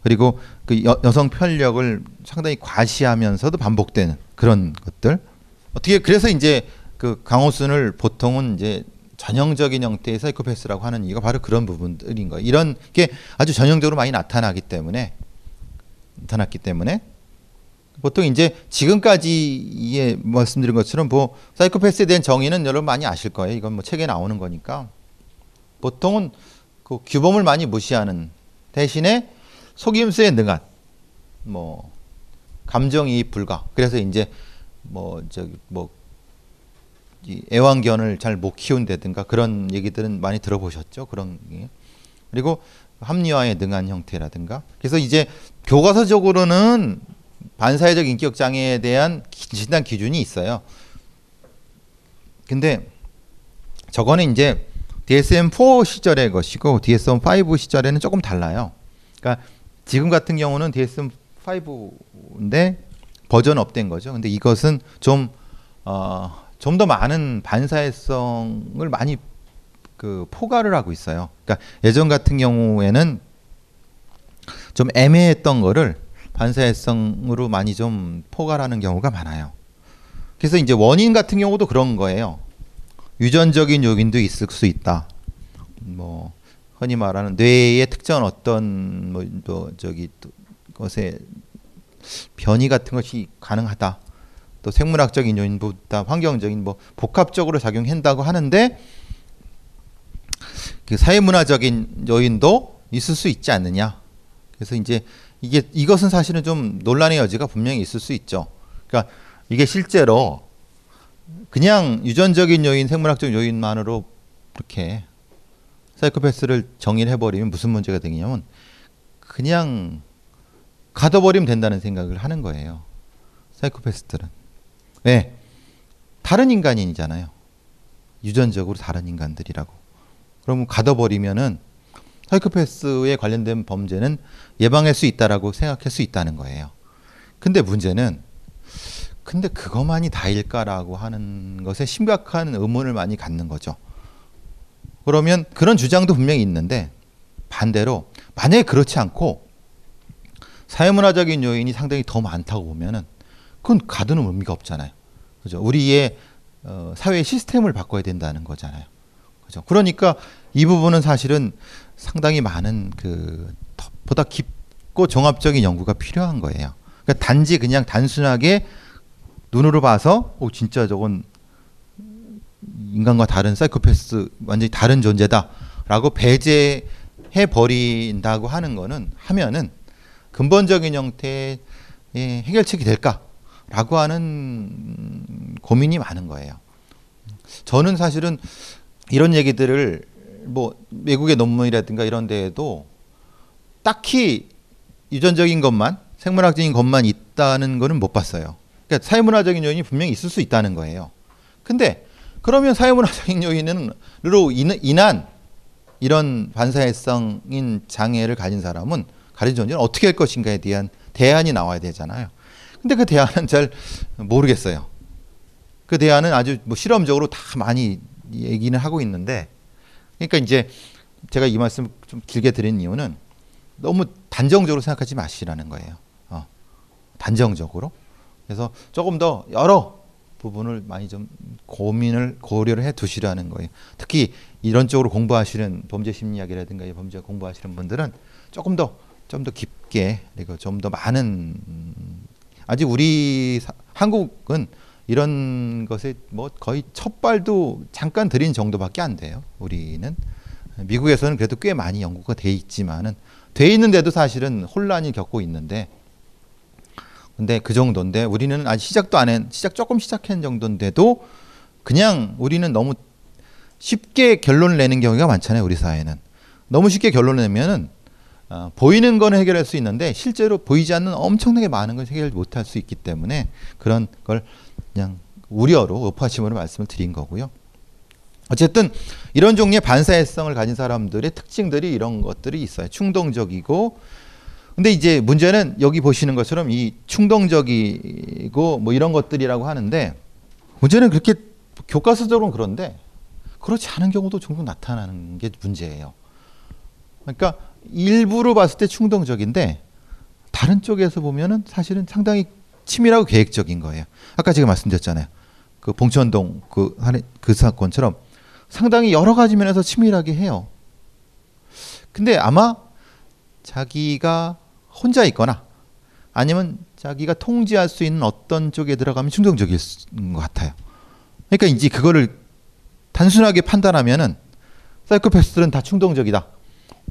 F: 그리고 그 여, 여성 편력을 상당히 과시하면서도 반복되는 그런 것들. 어떻게 그래서 이제 그 강호순을 보통은 이제 전형적인 형태의 사이코패스라고 하는 이유가 바로 그런 부분들인 거예요. 이런 게 아주 전형적으로 많이 나타나기 때문에 나타났기 때문에 보통 이제 지금까지의 말씀드린 것처럼 뭐 사이코패스에 대한 정의는 여러분 많이 아실 거예요. 이건 뭐 책에 나오는 거니까 보통은 그 규범을 많이 무시하는 대신에 속임수에 능한 뭐 감정이입 불가. 그래서 이제 뭐 저기 뭐 애완견을 잘 못 키운다든가 그런 얘기들은 많이 들어보셨죠. 그런 게. 그리고 합리화에 능한 형태라든가. 그래서 이제 교과서적으로는 반사회적 인격 장애에 대한 진단 기준이 있어요. 근데 저거는 이제 DSM-4 시절의 것이고 DSM-5 시절에는 조금 달라요. 그러니까 지금 같은 경우는 DSM-5인데 버전 업된 거죠. 근데 이것은 좀 어, 좀 더 많은 반사회성을 많이 그 포괄을 하고 있어요. 그러니까 예전 같은 경우에는 좀 애매했던 거를 반사회성으로 많이 좀 포괄하는 경우가 많아요. 그래서 이제 원인 같은 경우도 그런 거예요. 유전적인 요인도 있을 수 있다. 뭐 흔히 말하는 뇌의 특정 어떤 뭐, 뭐 저기 것에 변이 같은 것이 가능하다. 또 생물학적인 요인보다 환경적인 뭐 복합적으로 작용한다고 하는데 그 사회문화적인 요인도 있을 수 있지 않느냐. 그래서 이제 이게 이것은 사실은 좀 논란의 여지가 분명히 있을 수 있죠. 그러니까 이게 실제로 그냥 유전적인 요인, 생물학적 요인만으로 이렇게 사이코패스를 정의를 해버리면 무슨 문제가 되냐면 그냥 가둬버리면 된다는 생각을 하는 거예요. 사이코패스들은. 왜? 다른 인간이잖아요. 유전적으로 다른 인간들이라고. 그러면 가둬버리면은 사이코패스에 관련된 범죄는 예방할 수 있다라고 생각할 수 있다는 거예요. 근데 문제는 근데 그것만이 다일까라고 하는 것에 심각한 의문을 많이 갖는 거죠. 그러면 그런 주장도 분명히 있는데 반대로 만약에 그렇지 않고 사회문화적인 요인이 상당히 더 많다고 보면은 그건 가두는 의미가 없잖아요. 그죠? 우리의 어, 사회 시스템을 바꿔야 된다는 거잖아요. 그죠? 그러니까 이 부분은 사실은 상당히 많은 그 보다 깊고 종합적인 연구가 필요한 거예요. 그러니까 단지 그냥 단순하게 눈으로 봐서 오 진짜 저건 인간과 다른 사이코패스 완전히 다른 존재다라고 배제해 버린다고 하는 거는 하면은 근본적인 형태의 해결책이 될까라고 하는 고민이 많은 거예요. 저는 사실은 이런 얘기들을 뭐 외국의 논문이라든가 이런 데에도 딱히 유전적인 것만 생물학적인 것만 있다는 거는 못 봤어요. 그러니까 사회문화적인 요인이 분명히 있을 수 있다는 거예요. 근데 그러면 사회문화적인 요인으로 인한 이런 반사회성인 장애를 가진 사람은 가진 존재는 어떻게 할 것인가에 대한 대안이 나와야 되잖아요. 근데 그 대안은 잘 모르겠어요. 그 대안은 아주 뭐 실험적으로 다 많이 얘기는 하고 있는데 그러니까 이제 제가 이 말씀 좀 길게 드린 이유는 너무 단정적으로 생각하지 마시라는 거예요. 어, 단정적으로. 그래서 조금 더 여러 부분을 많이 좀 고민을 고려를 해 두시라는 거예요. 특히 이런 쪽으로 공부하시는 범죄 심리학이라든가 범죄 공부하시는 분들은 조금 더 좀 더 깊게 그리고 좀 더 많은 아직 우리 사, 한국은 이런 것에 뭐 거의 첫 발도 잠깐 들인 정도밖에 안 돼요. 우리는 미국에서는 그래도 꽤 많이 연구가 돼 있지만은 돼 있는데도 사실은 혼란이 겪고 있는데 근데 그 정도인데 우리는 아직 시작도 안 한, 시작 조금 시작한 정도인데도 그냥 우리는 너무 쉽게 결론을 내는 경우가 많잖아요. 우리 사회는. 너무 쉽게 결론을 내면은 어, 보이는 건 해결할 수 있는데 실제로 보이지 않는 엄청나게 많은 걸 해결 못할 수 있기 때문에 그런 걸 그냥 우려로 오파심으로 말씀을 드린 거고요. 어쨌든 이런 종류의 반사회성을 가진 사람들의 특징들이 이런 것들이 있어요. 충동적이고 근데 이제 문제는 여기 보시는 것처럼 이 충동적이고 뭐 이런 것들이라고 하는데 문제는 그렇게 교과서적으로는 그런데 그렇지 않은 경우도 종종 나타나는 게 문제예요. 그러니까 일부로 봤을 때 충동적인데 다른 쪽에서 보면은 사실은 상당히 치밀하고 계획적인 거예요. 아까 제가 말씀드렸잖아요. 그 봉천동 그, 한- 그 사건처럼 상당히 여러 가지 면에서 치밀하게 해요. 근데 아마 자기가 혼자 있거나 아니면 자기가 통제할 수 있는 어떤 쪽에 들어가면 충동적일 것 같아요. 그러니까 이제 그거를 단순하게 판단하면은 사이코패스들은 다 충동적이다.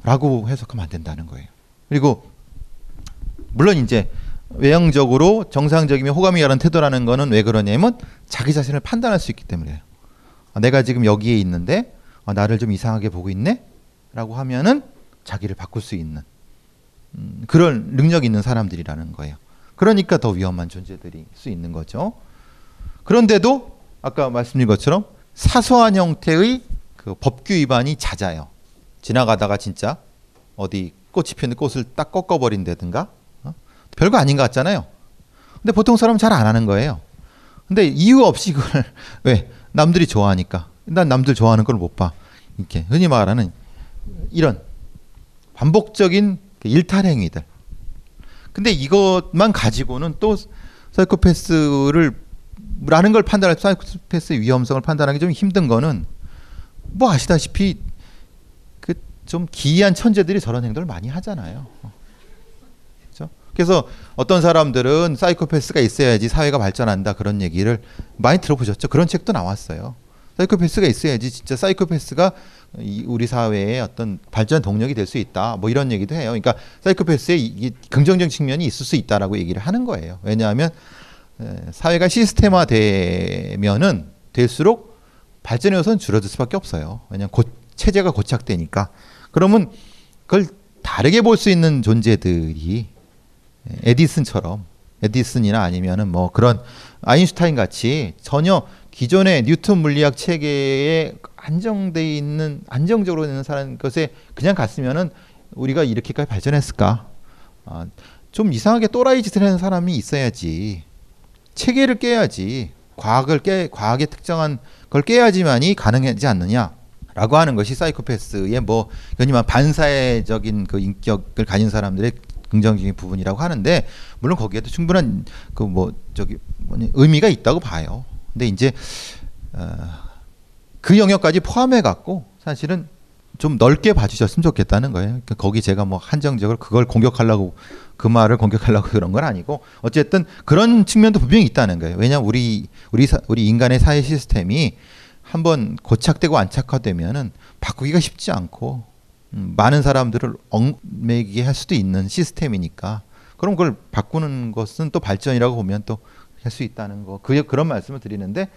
F: 라고 해석하면 안 된다는 거예요. 그리고 물론 이제 외형적으로 정상적이며 호감이라는 태도라는 거는 왜 그러냐면 자기 자신을 판단할 수 있기 때문이에요. 아, 내가 지금 여기에 있는데 아, 나를 좀 이상하게 보고 있네? 라고 하면은 자기를 바꿀 수 있는 음, 그런 능력 있는 사람들이라는 거예요. 그러니까 더 위험한 존재들이 수 있는 거죠. 그런데도 아까 말씀드린 것처럼 사소한 형태의 그 법규 위반이 잦아요. 지나가다가 진짜 어디 꽃이 피는 꽃을 딱 꺾어버린다든가 어? 별거 아닌 것 같잖아요. 근데 보통 사람은 잘 안 하는 거예요. 근데 이유 없이 그걸 왜 남들이 좋아하니까 난 남들 좋아하는 걸 못 봐. 이렇게 흔히 말하는 이런 반복적인 그 일탈 행위들. 근데 이것만 가지고는 또 사이코패스를 라는 걸 판단할 사이코패스의 위험성을 판단하기 좀 힘든 거는 뭐 아시다시피 그 좀 기이한 천재들이 저런 행동을 많이 하잖아요. 그래서 어떤 사람들은 사이코패스가 있어야지 사회가 발전한다 그런 얘기를 많이 들어보셨죠? 그런 책도 나왔어요. 사이코패스가 있어야지 진짜 사이코패스가 이 우리 사회의 어떤 발전 동력이 될 수 있다. 뭐 이런 얘기도 해요. 그러니까 사이코패스의 긍정적인 측면이 있을 수 있다라고 얘기를 하는 거예요. 왜냐하면 에, 사회가 시스템화되면은 될수록 발전의 요소는 줄어들 수밖에 없어요. 왜냐하면 고, 체제가 고착되니까. 그러면 그걸 다르게 볼 수 있는 존재들이 에디슨처럼 에디슨이나 아니면은 뭐 그런 아인슈타인 같이 전혀 기존의 뉴턴 물리학 체계에 안정돼 있는 안정적으로 있는 사람 것에 그냥 갔으면은 우리가 이렇게까지 발전했을까? 아, 좀 이상하게 또라이 짓을 하는 사람이 있어야지. 체계를 깨야지. 과학을 깨 과학의 특정한 걸 깨야지만이 가능하지 않느냐 라고 하는 것이 사이코패스의 뭐 흔히 말 반사회적인 그 인격을 가진 사람들의 긍정적인 부분이라고 하는데 물론 거기에도 충분한 그 뭐 저기 뭐니 의미가 있다고 봐요. 근데 이제 어, 그 영역까지 포함해 갖고 사실은 좀 넓게 봐주셨으면 좋겠다는 거예요. 그러니까 거기 제가 뭐 한정적으로 그걸 공격하려고 그 말을 공격하려고 그런 건 아니고 어쨌든 그런 측면도 분명히 있다는 거예요. 왜냐하면 우리 우리 사, 우리 인간의 사회 시스템이 한번 고착되고 안착화되면은 바꾸기가 쉽지 않고 음, 많은 사람들을 얽매이게 할 수도 있는 시스템이니까 그럼 그걸 바꾸는 것은 또 발전이라고 보면 또 할 수 있다는 거 그, 그런 말씀을 드리는데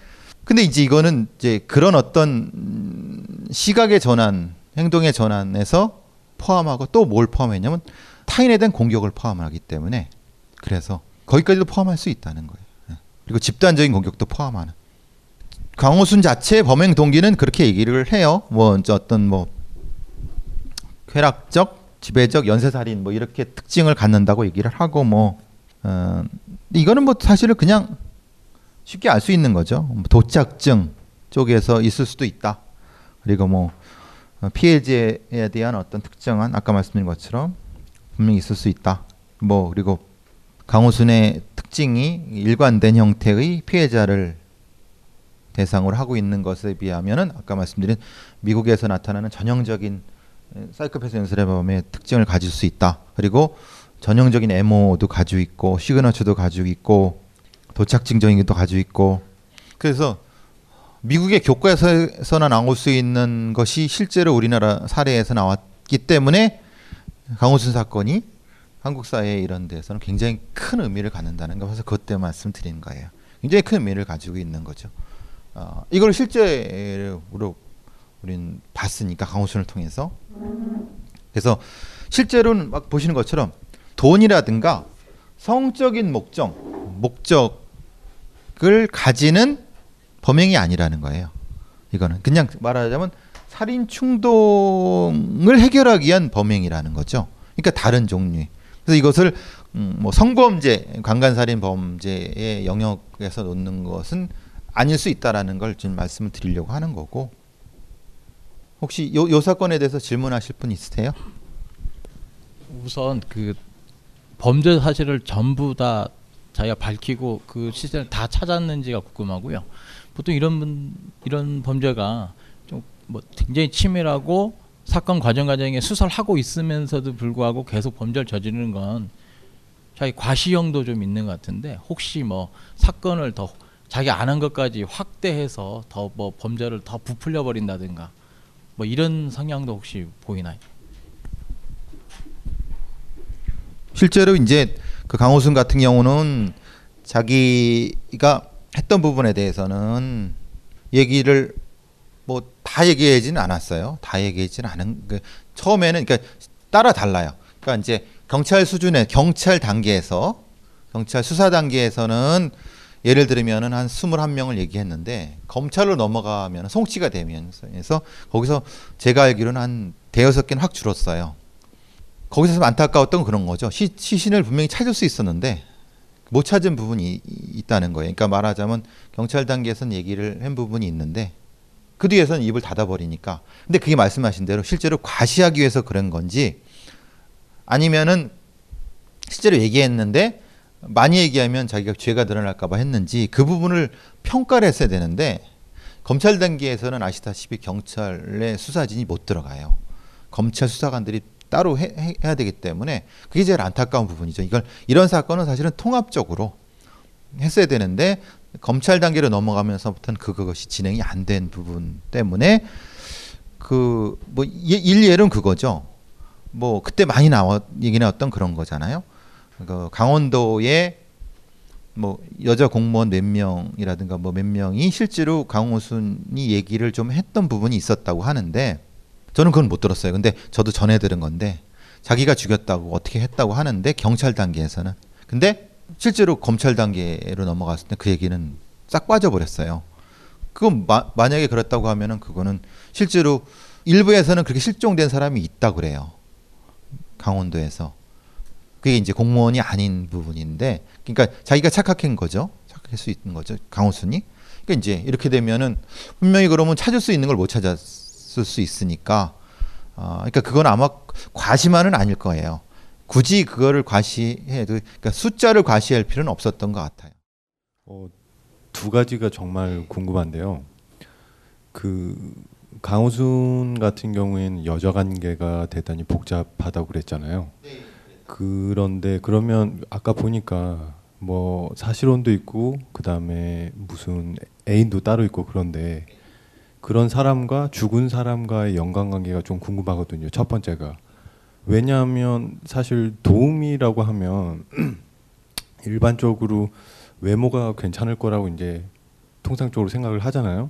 F: 근데 이제 이거는 이제 그런 어떤 음, 시각의 전환 행동의 전환에서 포함하고 또 뭘 포함했냐면 타인에 대한 공격을 포함하기 때문에 그래서 거기까지도 포함할 수 있다는 거예요. 예. 그리고 집단적인 공격도 포함하는. 강호순 자체의 범행 동기는 그렇게 얘기를 해요. 뭐 어떤 뭐 쾌락적, 지배적, 연쇄살인 뭐 이렇게 특징을 갖는다고 얘기를 하고 뭐 어, 이거는 뭐 사실은 그냥 쉽게 알 수 있는 거죠. 뭐 도착증 쪽에서 있을 수도 있다. 그리고 뭐 어, 피해자에 대한 어떤 특정한 아까 말씀드린 것처럼 분명히 있을 수 있다. 뭐 그리고 강호순의 특징이 일관된 형태의 피해자를 대상으로 하고 있는 것에 비하면은 아까 말씀드린 미국에서 나타나는 전형적인 사이코패스 연쇄범의 특징을 가질 수 있다. 그리고 전형적인 에모도 가지고 있고 시그너처도 가지고 있고 도착증적인 것도 가지고 있고 그래서 미국의 교과서에서나 나올 수 있는 것이 실제로 우리나라 사례에서 나왔기 때문에 강호순 사건이 한국 사회 이런 데서는 굉장히 큰 의미를 갖는다는 그것 때문에 말씀드리는 거예요. 굉장히 큰 의미를 가지고 있는 거죠. 어, 이걸 실제로 우리는 봤으니까 강호순을 통해서 그래서 실제로는 막 보시는 것처럼 돈이라든가 성적인 목적 목적을 가지는 범행이 아니라는 거예요. 이거는 그냥 말하자면 살인 충동을 해결하기 위한 범행이라는 거죠. 그러니까 다른 종류의. 그래서 이것을 음, 뭐 성범죄, 강간살인 범죄의 영역에서 놓는 것은 아닐 수 있다라는 걸 지금 말씀을 드리려고 하는 거고. 혹시 요, 요 사건에 대해서 질문하실 분 있으세요?
H: 우선 그 범죄 사실을 전부 다 자기가 밝히고 그 시세를 다 찾았는지가 궁금하고요. 보통 이런 분 이런 범죄가 좀 뭐 굉장히 치밀하고 사건 과정 과정에 수사를 하고 있으면서도 불구하고 계속 범죄를 저지르는 건 자기 과시형도 좀 있는 것 같은데 혹시 뭐 사건을 더 자기 아는 것까지 확대해서 더 뭐 범죄를 더 부풀려 버린다든가 뭐 이런 성향도 혹시 보이나요?
F: 실제로 이제 그 강호순 같은 경우는 자기가 했던 부분에 대해서는 얘기를 뭐 다 얘기하지는 않았어요. 다 얘기하지는 않은 그 처음에는 그러니까 따라 달라요. 그러니까 이제 경찰 수준의 경찰 단계에서 경찰 수사 단계에서는 예를 들면은 한 21명을 얘기했는데 검찰로 넘어가면 송치가 되면서 거기서 제가 알기로는 한 대여섯 개는 확 줄었어요. 거기서 좀 안타까웠던 건 그런 거죠. 시, 시신을 분명히 찾을 수 있었는데 못 찾은 부분이 이- 있다는 거예요. 그러니까 말하자면 경찰 단계에서는 얘기를 한 부분이 있는데 그 뒤에서는 입을 닫아버리니까. 근데 그게 말씀하신 대로 실제로 과시하기 위해서 그런 건지 아니면은 실제로 얘기했는데 많이 얘기하면 자기가 죄가 드러날까봐 했는지 그 부분을 평가를 했어야 되는데 검찰 단계에서는 아시다시피 경찰의 수사진이 못 들어가요. 검찰 수사관들이 따로 해, 해- 해야 되기 때문에 그게 제일 안타까운 부분이죠. 이걸 이런 사건은 사실은 통합적으로 했어야 되는데 검찰 단계로 넘어가면서부터는 그- 그것이 진행이 안 된 부분 때문에 그 뭐 일례는 그거죠. 뭐 그때 많이 나와 얘기 나왔던 그런 거잖아요. 그 강원도에 뭐 여자 공무원 몇 명이라든가 뭐 몇 명이 실제로 강호순이 얘기를 좀 했던 부분이 있었다고 하는데 저는 그건 못 들었어요. 근데 저도 전해 들은 건데 자기가 죽였다고 어떻게 했다고 하는데 경찰 단계에서는 근데 실제로 검찰 단계로 넘어갔을 때 그 얘기는 싹 빠져버렸어요. 그건 마, 만약에 그렇다고 하면은 그거는 실제로 일부에서는 그렇게 실종된 사람이 있다 그래요. 강원도에서 그게 이제 공무원이 아닌 부분인데 그러니까 자기가 착각한 거죠. 착각할 수 있는 거죠. 강호순이. 그러니까 이제 이렇게 되면은 분명히 그러면 찾을 수 있는 걸 못 찾았을 수 있으니까 아 그러니까 그건 아마 과시만은 아닐 거예요. 굳이 그거를 과시해도 그러니까 숫자를 과시할 필요는 없었던 것 같아요.
I: 어, 두 가지가 정말 궁금한데요. 그 강호순 같은 경우에는 여자 관계가 대단히 복잡하다고 그랬잖아요. 그런데 그러면 아까 보니까 뭐 사실혼도 있고 그 다음에 무슨 애인도 따로 있고 그런데 그런 사람과 죽은 사람과의 연관관계가 좀 궁금하거든요. 첫 번째가 왜냐하면 사실 도움이라고 하면 일반적으로 외모가 괜찮을 거라고 이제 통상적으로 생각을 하잖아요.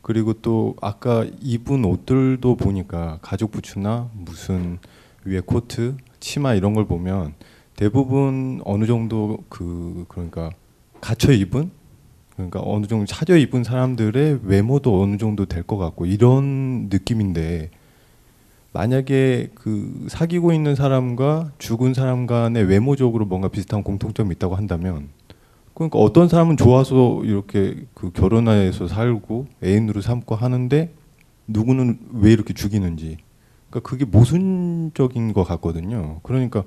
I: 그리고 또 아까 입은 옷들도 보니까 가죽 부츠나 무슨 위에 코트, 치마 이런 걸 보면 대부분 어느 정도 그 그러니까 갖춰 입은 그러니까 어느 정도 차려 입은 사람들의 외모도 어느 정도 될 것 같고 이런 느낌인데 만약에 그 사귀고 있는 사람과 죽은 사람 간의 외모적으로 뭔가 비슷한 공통점이 있다고 한다면 그러니까 어떤 사람은 좋아서 이렇게 그 결혼해서 살고 애인으로 삼고 하는데 누구는 왜 이렇게 죽이는지 그러니까 그게 모순적인 것 같거든요. 그러니까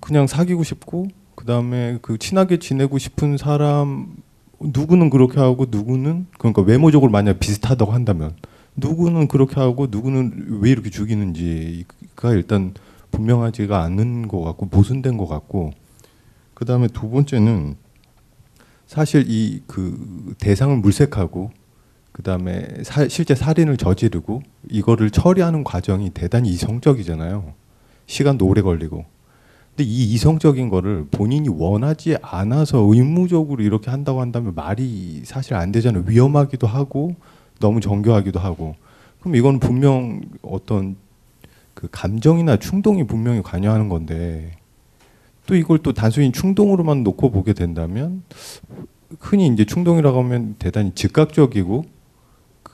I: 그냥 사귀고 싶고 그 다음에 그 친하게 지내고 싶은 사람 누구는 그렇게 하고 누구는 그러니까 외모적으로 만약 비슷하다고 한다면 누구는 그렇게 하고 누구는 왜 이렇게 죽이는지가 일단 분명하지가 않은 것 같고 모순된 것 같고 그 다음에 두 번째는 사실 이 그 대상을 물색하고 그 다음에 실제 살인을 저지르고 이거를 처리하는 과정이 대단히 이성적이잖아요. 시간도 오래 걸리고. 근데 이 이성적인 거를 본인이 원하지 않아서 의무적으로 이렇게 한다고 한다면 말이 사실 안 되잖아요. 위험하기도 하고 너무 정교하기도 하고. 그럼 이건 분명 어떤 그 감정이나 충동이 분명히 관여하는 건데 또 이걸 또 단순히 충동으로만 놓고 보게 된다면 흔히 이제 충동이라고 하면 대단히 즉각적이고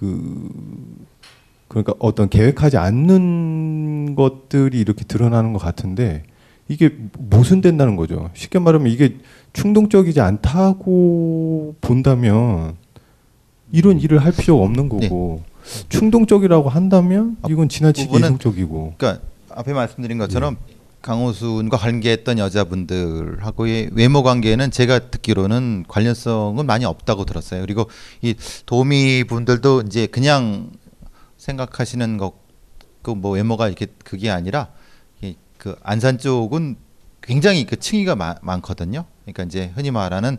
I: 그 그러니까 어떤 계획하지 않는 것들이 이렇게 드러나는 것 같은데 이게 모순된다는 거죠. 쉽게 말하면 이게 충동적이지 않다고 본다면 이런 일을 할 필요가 없는 거고 충동적이라고 한다면 이건 지나치게 이성적이고.
F: 그러니까 앞에 말씀드린 것처럼 강호순과 관계했던 여자분들하고의 외모 관계는 제가 듣기로는 관련성은 많이 없다고 들었어요. 그리고 이 도미 분들도 이제 그냥 생각하시는 것그뭐 외모가 이렇게 그게 아니라 이그 안산 쪽은 굉장히 그 층위가 마- 많거든요. 그러니까 이제 흔히 말하는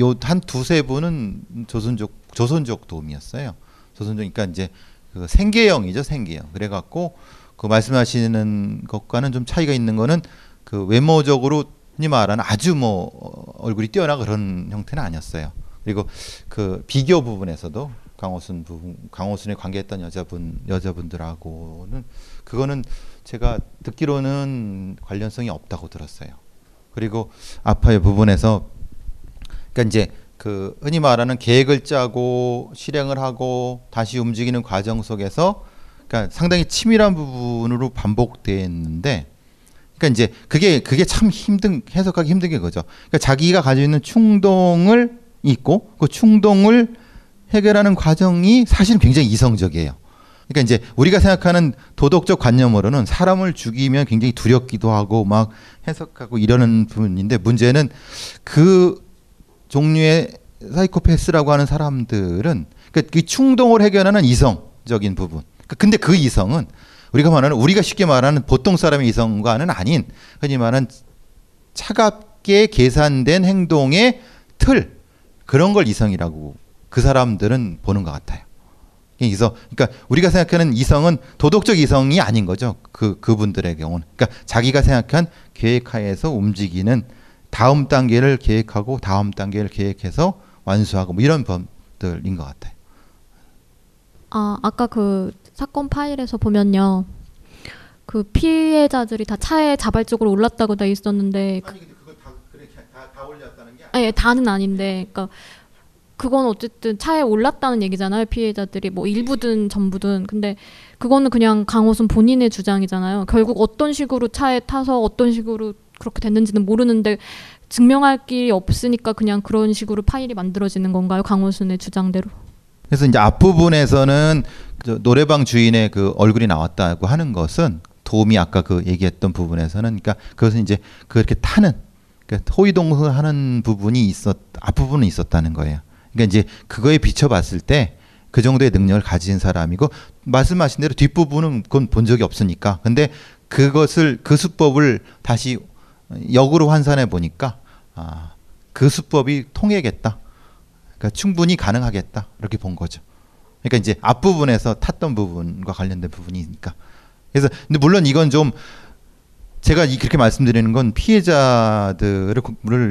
F: 요 한 두세 분은 조선족 조선족 도움이었어요. 조선족 그러니까 이제 그 생계형이죠, 생계형. 그래 갖고 그 말씀하시는 것과는 좀 차이가 있는 거는 그 외모적으로 흔히 말하는 아주 뭐 어, 얼굴이 뛰어나 그런 형태는 아니었어요. 그리고 그 비교 부분에서도 강호순 부분, 강호순에 관계했던 여자분 여자분들하고는 그거는 제가 듣기로는 관련성이 없다고 들었어요. 그리고 아파의 부분에서 그러니까 이제 그 흔히 말하는 계획을 짜고 실행을 하고 다시 움직이는 과정 속에서 그러니까 상당히 치밀한 부분으로 반복됐는데 그러니까 이제 그게 그게 참 힘든 해석하기 힘든 게 그거죠. 그러니까 자기가 가지고 있는 충동을 있고 그 충동을 해결하는 과정이 사실은 굉장히 이성적이에요. 그러니까 이제 우리가 생각하는 도덕적 관념으로는 사람을 죽이면 굉장히 두렵기도 하고 막 해석하고 이러는 부분인데 문제는 그 종류의 사이코패스라고 하는 사람들은 그, 그 충동을 해결하는 이성적인 부분. 그- 근데 그 이성은 우리가 말하는 우리가 쉽게 말하는 보통 사람의 이성과는 아닌 흔히 말하는 차갑게 계산된 행동의 틀 그런 걸 이성이라고 그 사람들은 보는 것 같아요. 그래서 그러니까 우리가 생각하는 이성은 도덕적 이성이 아닌 거죠. 그 그분들의 경우는 그러니까 자기가 생각한 계획하에서 움직이는 다음 단계를 계획하고 다음 단계를 계획해서 완수하고 뭐 이런 범들인 것 같아요.
J: 아, 아까 그 사건 파일에서 보면요. 그 피해자들이 다 차에 자발적으로 올랐다고 돼 있었는데 그,
F: 그걸 다 그렇게 다, 다 올렸다는 게
J: 아니 다는 아닌데 그러니까 그건 어쨌든 차에 올랐다는 얘기잖아요. 피해자들이 뭐 일부든 전부든. 근데 그거는 그냥 강호순 본인의 주장이잖아요. 결국 어떤 식으로 차에 타서 어떤 식으로 그렇게 됐는지는 모르는데 증명할 길이 없으니까 그냥 그런 식으로 파일이 만들어지는 건가요? 강호순의 주장대로.
F: 그래서 이제 앞부분에서는 저 노래방 주인의 그 얼굴이 나왔다고 하는 것은 도움이 아까 그 얘기했던 부분에서는 그러니까 그것은 이제 그렇게 타는 그러니까 호위동하는 부분이 있었 앞부분은 있었다는 거예요. 그러니까 이제 그거에 비춰봤을 때 그 정도의 능력을 가진 사람이고 말씀하신 대로 뒷부분은 그건 본 적이 없으니까 근데 그것을 그 수법을 다시 역으로 환산해 보니까 아, 그 수법이 통하겠다. 그러니까 충분히 가능하겠다 이렇게 본 거죠. 그러니까 이제 앞부분에서 탔던 부분과 관련된 부분이니까. 그래서 근데 물론 이건 좀 제가 이- 그렇게 말씀드리는 건 피해자들을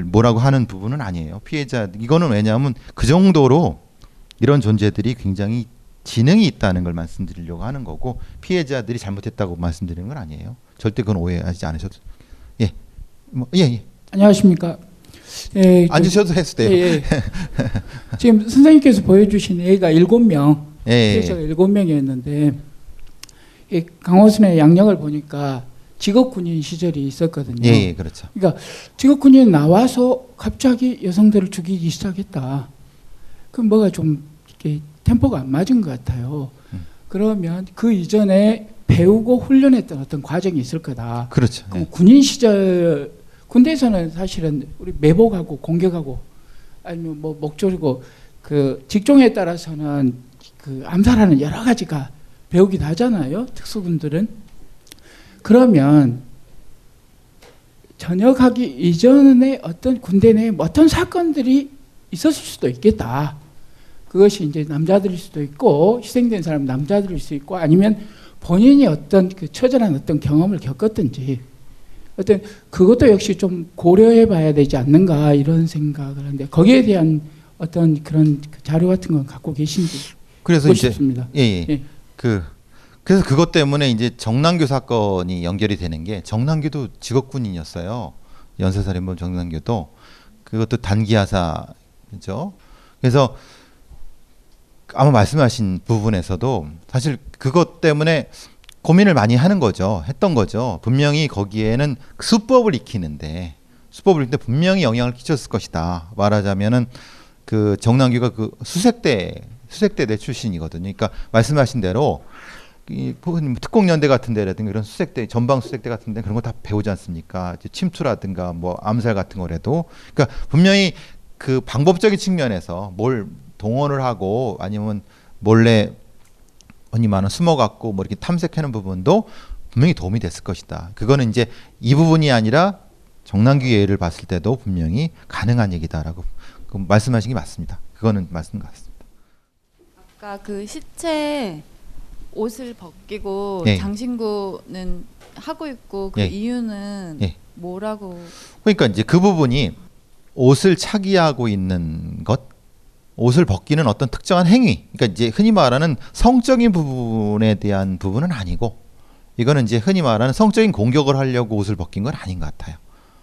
F: 뭐라고 하는 부분은 아니에요. 피해자 이거는 왜냐하면 그 정도로 이런 존재들이 굉장히 지능이 있다는 걸 말씀드리려고 하는 거고 피해자들이 잘못했다고 말씀드리는 건 아니에요. 절대 그건 오해하지 않으셔도 예, 뭐, 예, 예.
K: 안녕하십니까. 예, 저-
F: 앉으셔도 해도 돼요.
K: 예, 예. 지금 선생님께서 보여주신 애가 일곱 명,
F: 예.
K: 피해자가 일곱 명이었는데 이 강호순의 양력을 보니까 직업 군인 시절이 있었거든요.
F: 예, 예, 그렇죠.
K: 그러니까 직업 군인 나와서 갑자기 여성들을 죽이기 시작했다. 그럼 뭐가 좀 이렇게 템포가 안 맞은 것 같아요.
F: 음.
K: 그러면 그 이전에 배우고 훈련했던 어떤 과정이 있을 거다.
F: 그렇죠.
K: 그럼 군인 시절 군대에서는 사실은 우리 매복하고 공격하고 아니면 뭐 목조리고 그 직종에 따라서는 그 암살하는 여러 가지가 배우기도 하잖아요. 특수군들은 그러면 전역하기 이전에 어떤 군대 내에 뭐 어떤 사건들이 있었을 수도 있겠다. 그것이 이제 남자들일 수도 있고 희생된 사람 남자들일 수 있고 아니면 본인이 어떤 그 처절한 어떤 경험을 겪었든지 어떤 그것도 역시 좀 고려해 봐야 되지 않는가 이런 생각을 하는데 거기에 대한 어떤 그런 그 자료 같은 건 갖고 계신지
F: 그래서 이제
K: 싶습니다.
F: 예, 예.
K: 예.
F: 그 그래서 그것 때문에 이제 정남규 사건이 연결이 되는 게 정남규도 직업군인이었어요. 연쇄살인범 정남규도 그것도 단기하사죠. 그래서 아마 말씀하신 부분에서도 사실 그것 때문에 고민을 많이 하는 거죠. 했던 거죠. 분명히 거기에는 수법을 익히는데 수법을 익히는데 분명히 영향을 끼쳤을 것이다. 말하자면은 그 정남규가 그 수색대 수색대대 출신이거든요. 그러니까 말씀하신 대로 이 부분 특공연대 같은 데라든가 이런 수색대 전방 수색대 같은 데 그런 거 다 배우지 않습니까? 침투라든가 뭐 암살 같은 거라도 그러니까 분명히 그 방법적인 측면에서 뭘 동원을 하고 아니면 몰래 흔히 말하는 숨어갖고 뭐 이렇게 탐색하는 부분도 분명히 도움이 됐을 것이다. 그거는 이제 이 부분이 아니라 정남기 예를 봤을 때도 분명히 가능한 얘기다라고 그 말씀하신 게 맞습니다. 그거는 말씀 같습니다.
L: 아까 그 시체 옷을 벗기고
F: 예.
L: 장신구는 하고 있고 그
F: 예.
L: 이유는
F: 예.
L: 뭐라고?
F: 그러니까 이제 그 부분이 옷을 차기하고 있는 것, 옷을 벗기는 어떤 특정한 행위, 그러니까 이제 흔히 말하는 성적인 부분에 대한 부분은 아니고, 이거는 이제 흔히 말하는 성적인 공격을 하려고 옷을 벗긴 건 아닌 것 같아요.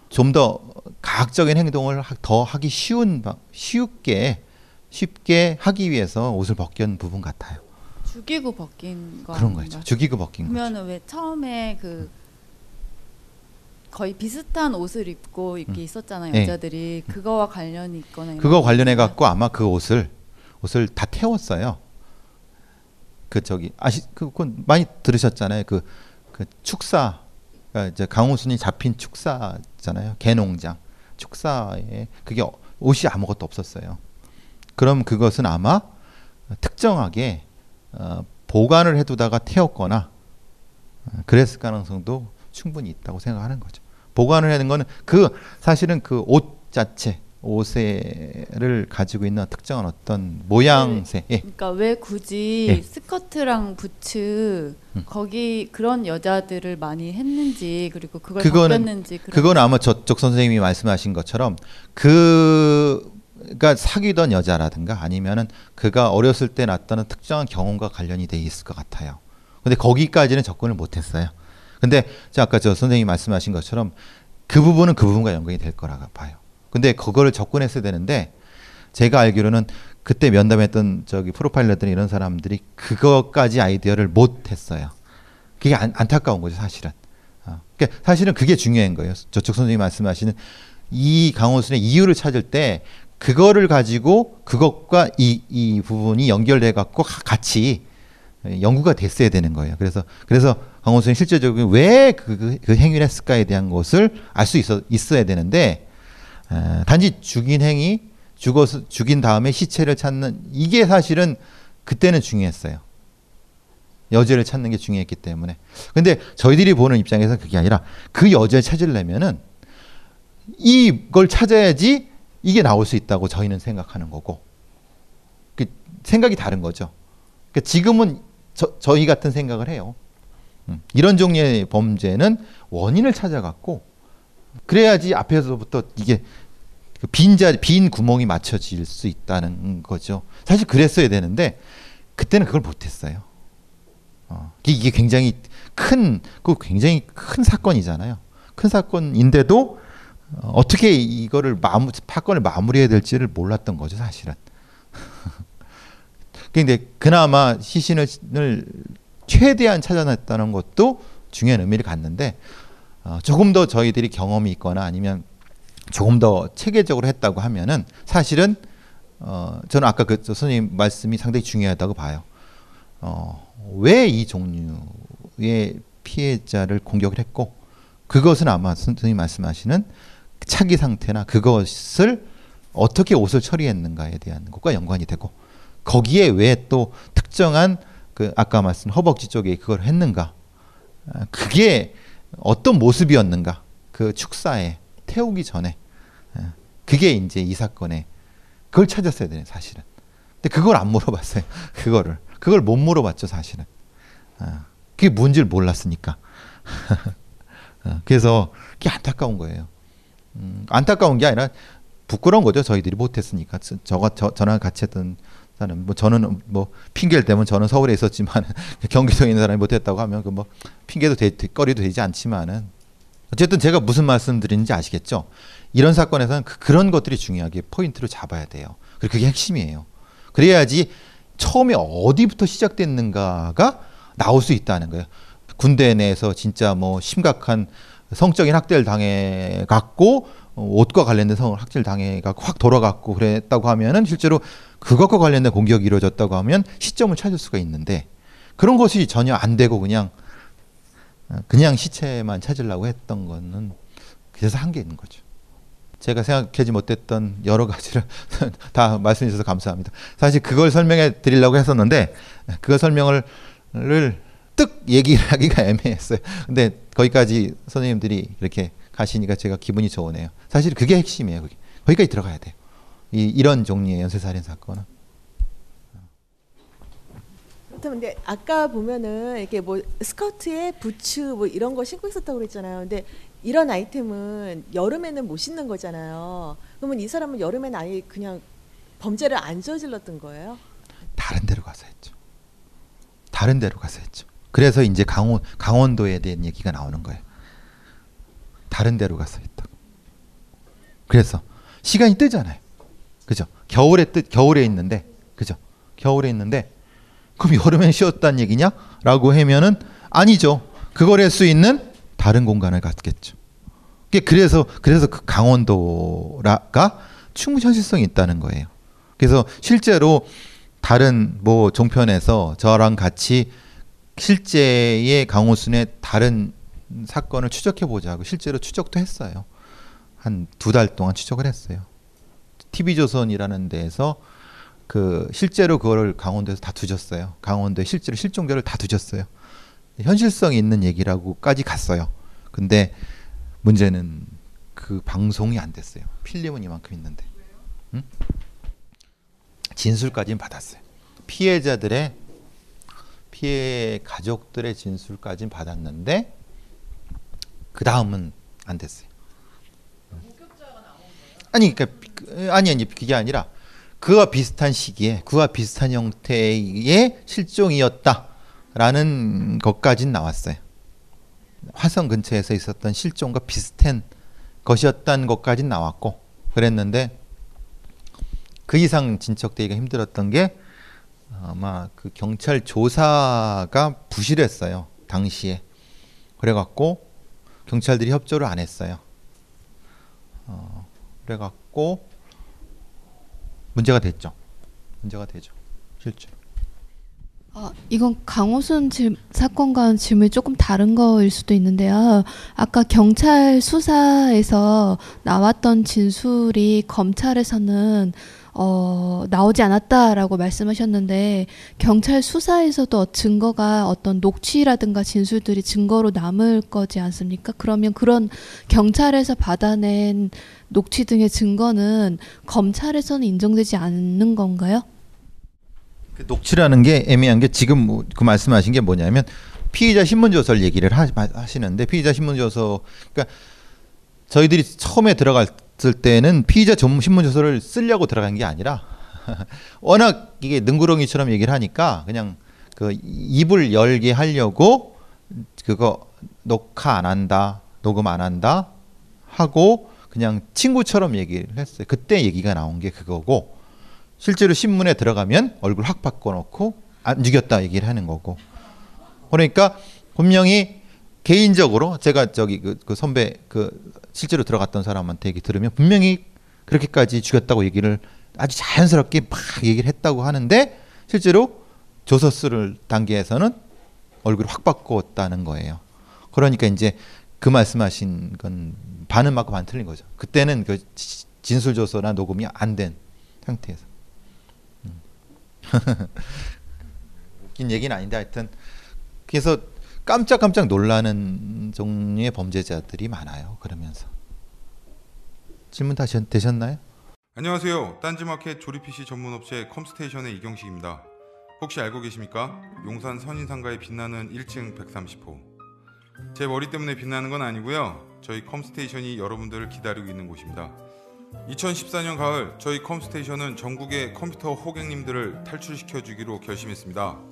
F: 좀 더 가학적인 행동을 하- 더 하기 쉬운 방- 쉽게 쉽게 하기 위해서 옷을 벗긴 부분 같아요.
L: 죽이고 벗긴 거
F: 그런? 거죠. 죽이고 벗긴 거.
L: 그러면은 왜 처음에 그 거의 비슷한 옷을 입고 이렇게 있었잖아요
F: 예.
L: 여자들이 그거와 관련이 있거나
F: 그거
L: 거
F: 관련해? 갖고 아마 그 옷을 옷을 다 태웠어요. 그 저기 아시 그건 많이 들으셨잖아요. 그, 그 축사 그러니까 이제 강호순이 잡힌 축사잖아요. 개농장 축사에 그게 어- 옷이 아무것도 없었어요. 그럼 그것은 아마 특정하게 어, 보관을 해두다가 태웠거나 어, 그랬을 가능성도 충분히 있다고 생각하는 거죠. 보관을 하는 거는 그 사실은 그 옷 자체 옷에를 가지고 있는 특정한 어떤 모양새 예.
L: 그러니까 왜 굳이
F: 예.
L: 스커트랑 부츠
F: 음.
L: 거기 그런 여자들을 많이 했는지 그리고 그걸
F: 그거는
L: 벗겼는지 그런
F: 그건 아마 저쪽 선생님이 말씀하신 것처럼 그가 사귀던 여자라든가 아니면은 그가 어렸을 때 났다는 특정한 경험과 관련이 돼 있을 것 같아요. 근데 거기까지는 접근을 못했어요. 근데 저 아까 저 선생님이 말씀하신 것처럼 그 부분은 그 부분과 연관이 될 거라고 봐요. 근데 그거를 접근했어야 되는데 제가 알기로는 그때 면담했던 저기 프로파일러들 이런 사람들이 그것까지 아이디어를 못 했어요. 그게 안, 안타까운 거죠, 사실은. 어, 그러니까 사실은 그게 중요한 거예요. 저쪽 선생님이 말씀하시는 이 강호순의 이유를 찾을 때 그거를 가지고 그것과 이, 이 부분이 연결돼 갖고 가- 같이 연구가 됐어야 되는 거예요. 그래서 그래서 강호순이 실제적으로 왜그 그, 그 행위를 했을까에 대한 것을 알 수 있어 있어야 되는데 에, 단지 죽인 행위 죽어서 죽인 다음에 시체를 찾는 이게 사실은 그때는 중요했어요. 여죄를 찾는 게 중요했기 때문에. 근데 저희들이 보는 입장에서 그게 아니라 그 여죄를 찾으려면은 이걸 찾아야지 이게 나올 수 있다고 저희는 생각하는 거고. 그 생각이 다른 거죠. 그러니까 지금은 저, 저희 같은 생각을 해요. 음, 이런 종류의 범죄는 원인을 찾아갖고 그래야지 앞에서부터 이게 그 빈자 빈 구멍이 맞춰질 수 있다는 거죠. 사실 그랬어야 되는데 그때는 그걸 못했어요. 어, 이게- 굉장히 큰, 그 굉장히 큰 사건이잖아요. 큰 사건인데도 어, 어떻게 이거를 마무 사건을 마무리해야 될지를 몰랐던 거죠, 사실은. 근데 그나마 시신을 최대한 찾아냈다는 것도 중요한 의미를 갖는데 어, 조금 더 저희들이 경험이 있거나 아니면 조금 더 체계적으로 했다고 하면은 사실은 어, 저는 아까 그 선생님 말씀이 상당히 중요하다고 봐요. 어, 왜 이 종류의 피해자를 공격을 했고 그것은 아마 선생님 말씀하시는 차기 상태나 그것을 어떻게 옷을 처리했는가에 대한 것과 연관이 되고 거기에 왜 또 특정한 그 아까 말씀 허벅지 쪽에 그걸 했는가? 아, 그게 어떤 모습이었는가? 그 축사에 태우기 전에. 아, 그게 이제 이 사건에 그걸 찾았어야 되는 사실은. 근데 그걸 안 물어봤어요 그거를. 그걸 못 물어봤죠 사실은. 아, 그게 뭔지를 몰랐으니까. 어, 그래서 그게 안타까운 거예요. 음, 안타까운 게 아니라 부끄러운 거죠 저희들이 못했으니까. 저, 저가 저, 저랑 같이 했던 사람 뭐 저는 뭐 핑계를 대면 저는 서울에 있었지만 경기도에 있는 사람이 못했다고 하면 그 뭐 핑계도 되, 거리도 되지 않지만은 어쨌든 제가 무슨 말씀드리는지 아시겠죠? 이런 사건에서는 그, 그런 것들이 중요하게 포인트로 잡아야 돼요. 그리고 그게 핵심이에요. 그래야지 처음에 어디부터 시작됐는가가 나올 수 있다는 거예요. 군대 내에서 진짜 뭐 심각한 성적인 학대를 당해 어, 옷과 관련된 성 학대를 당해 갖고 확 돌아갔고 그랬다고 하면은 실제로 그것과 관련된 공격이 이루어졌다고 하면 시점을 찾을 수가 있는데 그런 것이 전혀 안 되고 그냥 어, 그냥 시체만 찾으려고 했던 거는 그래서 한계인 거죠. 제가 생각하지 못했던 여러 가지를 다 말씀해 주셔서 감사합니다. 사실 그걸 설명해 드리려고 했었는데 그 설명을 뜻 얘기하기가 애매했어요. 근데 거기까지 선생님들이 이렇게 가시니까 제가 기분이 좋으네요. 사실 그게 핵심이에요. 그게. 거기까지 들어가야 돼요. 이, 이런 종류의 연쇄살인 사건은.
M: 근데 아까 보면은 이렇게 뭐 스커트에 부츠 뭐 이런 거 신고 있었다고 그랬잖아요. 근데 이런 아이템은 여름에는 못 신는 거잖아요. 그러면 이 사람은 여름에는 아예 그냥 범죄를 안 저질렀던 거예요?
F: 다른 데로 가서 했죠. 다른 데로 가서 했죠. 그래서 이제 강원 강원도에 대한 얘기가 나오는 거예요. 다른 데로 가서 했다. 그래서 시간이 뜨잖아요. 그죠? 겨울에 뜨 겨울에 있는데 그죠? 겨울에 있는데 그럼 여름엔 쉬었다는 얘기냐?라고 하면은 아니죠. 그걸 할 수 있는 다른 공간을 갖겠죠. 그래서 그래서 그 강원도가 충분히 현실성이 있다는 거예요. 그래서 실제로 다른 뭐 종편에서 저랑 같이 실제의 강호순의 다른 사건을 추적해 보자고 실제로 추적도 했어요. 한 두 달 동안 추적을 했어요. TV조선이라는 데에서 그 실제로 그거를 강원도에서 다 두셨어요. 강원도에 실제로 실종자를 다 두셨어요. 현실성 있는 얘기라고까지 갔어요. 근데 문제는 그 방송이 안 됐어요. 필름은 이만큼 있는데. 응? 진술까지는 받았어요. 피해자들의 피해 가족들의 진술까지는 받았는데 그 다음은 안 됐어요. 아니, 그러니까 아니 아니 그게 아니라 그와 비슷한 시기에 그와 비슷한 형태의 실종이었다라는 것까진 나왔어요. 화성 근처에서 있었던 실종과 비슷한 것이었다는 것까진 나왔고 그랬는데 그 이상 진척되기가 힘들었던 게 아마 그 경찰 조사가 부실했어요 당시에 그래갖고 경찰들이 협조를 안 했어요. 어, 그래갖고 문제가 됐죠. 문제가 되죠. 실제로.
N: 아, 이건 강호순 질, 사건과는 질문이 조금 다른 거일 수도 있는데요. 아까 경찰 수사에서 나왔던 진술이 검찰에서는 어, 나오지 않았다라고 말씀하셨는데 경찰 수사에서도 증거가 어떤 녹취라든가 진술들이 증거로 남을 거지 않습니까? 그러면 그런 경찰에서 받아낸 녹취 등의 증거는 검찰에서는 인정되지 않는 건가요?
F: 그 녹취라는 게 애매한 게 지금 뭐그 말씀하신 게 뭐냐면 피의자 신문조서를 얘기를 하, 하시는데 피의자 신문조서 그러니까 저희들이 처음에 들어 갔을 때는 피의자 전문 신문조서를 쓰려고 들어간 게 아니라 워낙 이게 능구렁이처럼 얘기를 하니까 그냥 그 입을 열게 하려고 그거 녹화 안 한다 녹음 안 한다 하고 그냥 친구처럼 얘기를 했어요. 그때 얘기가 나온 게 그거고 실제로 신문에 들어가면 얼굴 확 바꿔놓고 안 죽였다 얘기를 하는 거고 그러니까 분명히 개인적으로 제가 저기 그, 그 선배 그 실제로 들어갔던 사람한테 얘기 들으면 분명히 그렇게까지 죽였다고 얘기를 아주 자연스럽게 막 얘기를 했다고 하는데 실제로 조서 쓸 단계에서는 얼굴 확 바꿨다는 거예요. 그러니까 이제 그 말씀하신 건 반은 맞고 반 틀린 거죠. 그때는 그 진술 조서나 녹음이 안 된 상태에서. 웃긴 얘기는 아닌데 하여튼 그래서 깜짝깜짝 놀라는 종류의 범죄자들이 많아요. 그러면서 질문 다 되셨나요?
O: 안녕하세요. 딴지마켓 조립 PC 전문 업체 컴스테이션의 이경식입니다. 혹시 알고 계십니까? 용산 선인상가에 빛나는 1층 130호. 제 머리 때문에 빛나는 건 아니고요. 저희 컴스테이션이 여러분들을 기다리고 있는 곳입니다. 2014년 가을 저희 컴스테이션은 전국의 컴퓨터 호객님들을 탈출시켜 주기로 결심했습니다.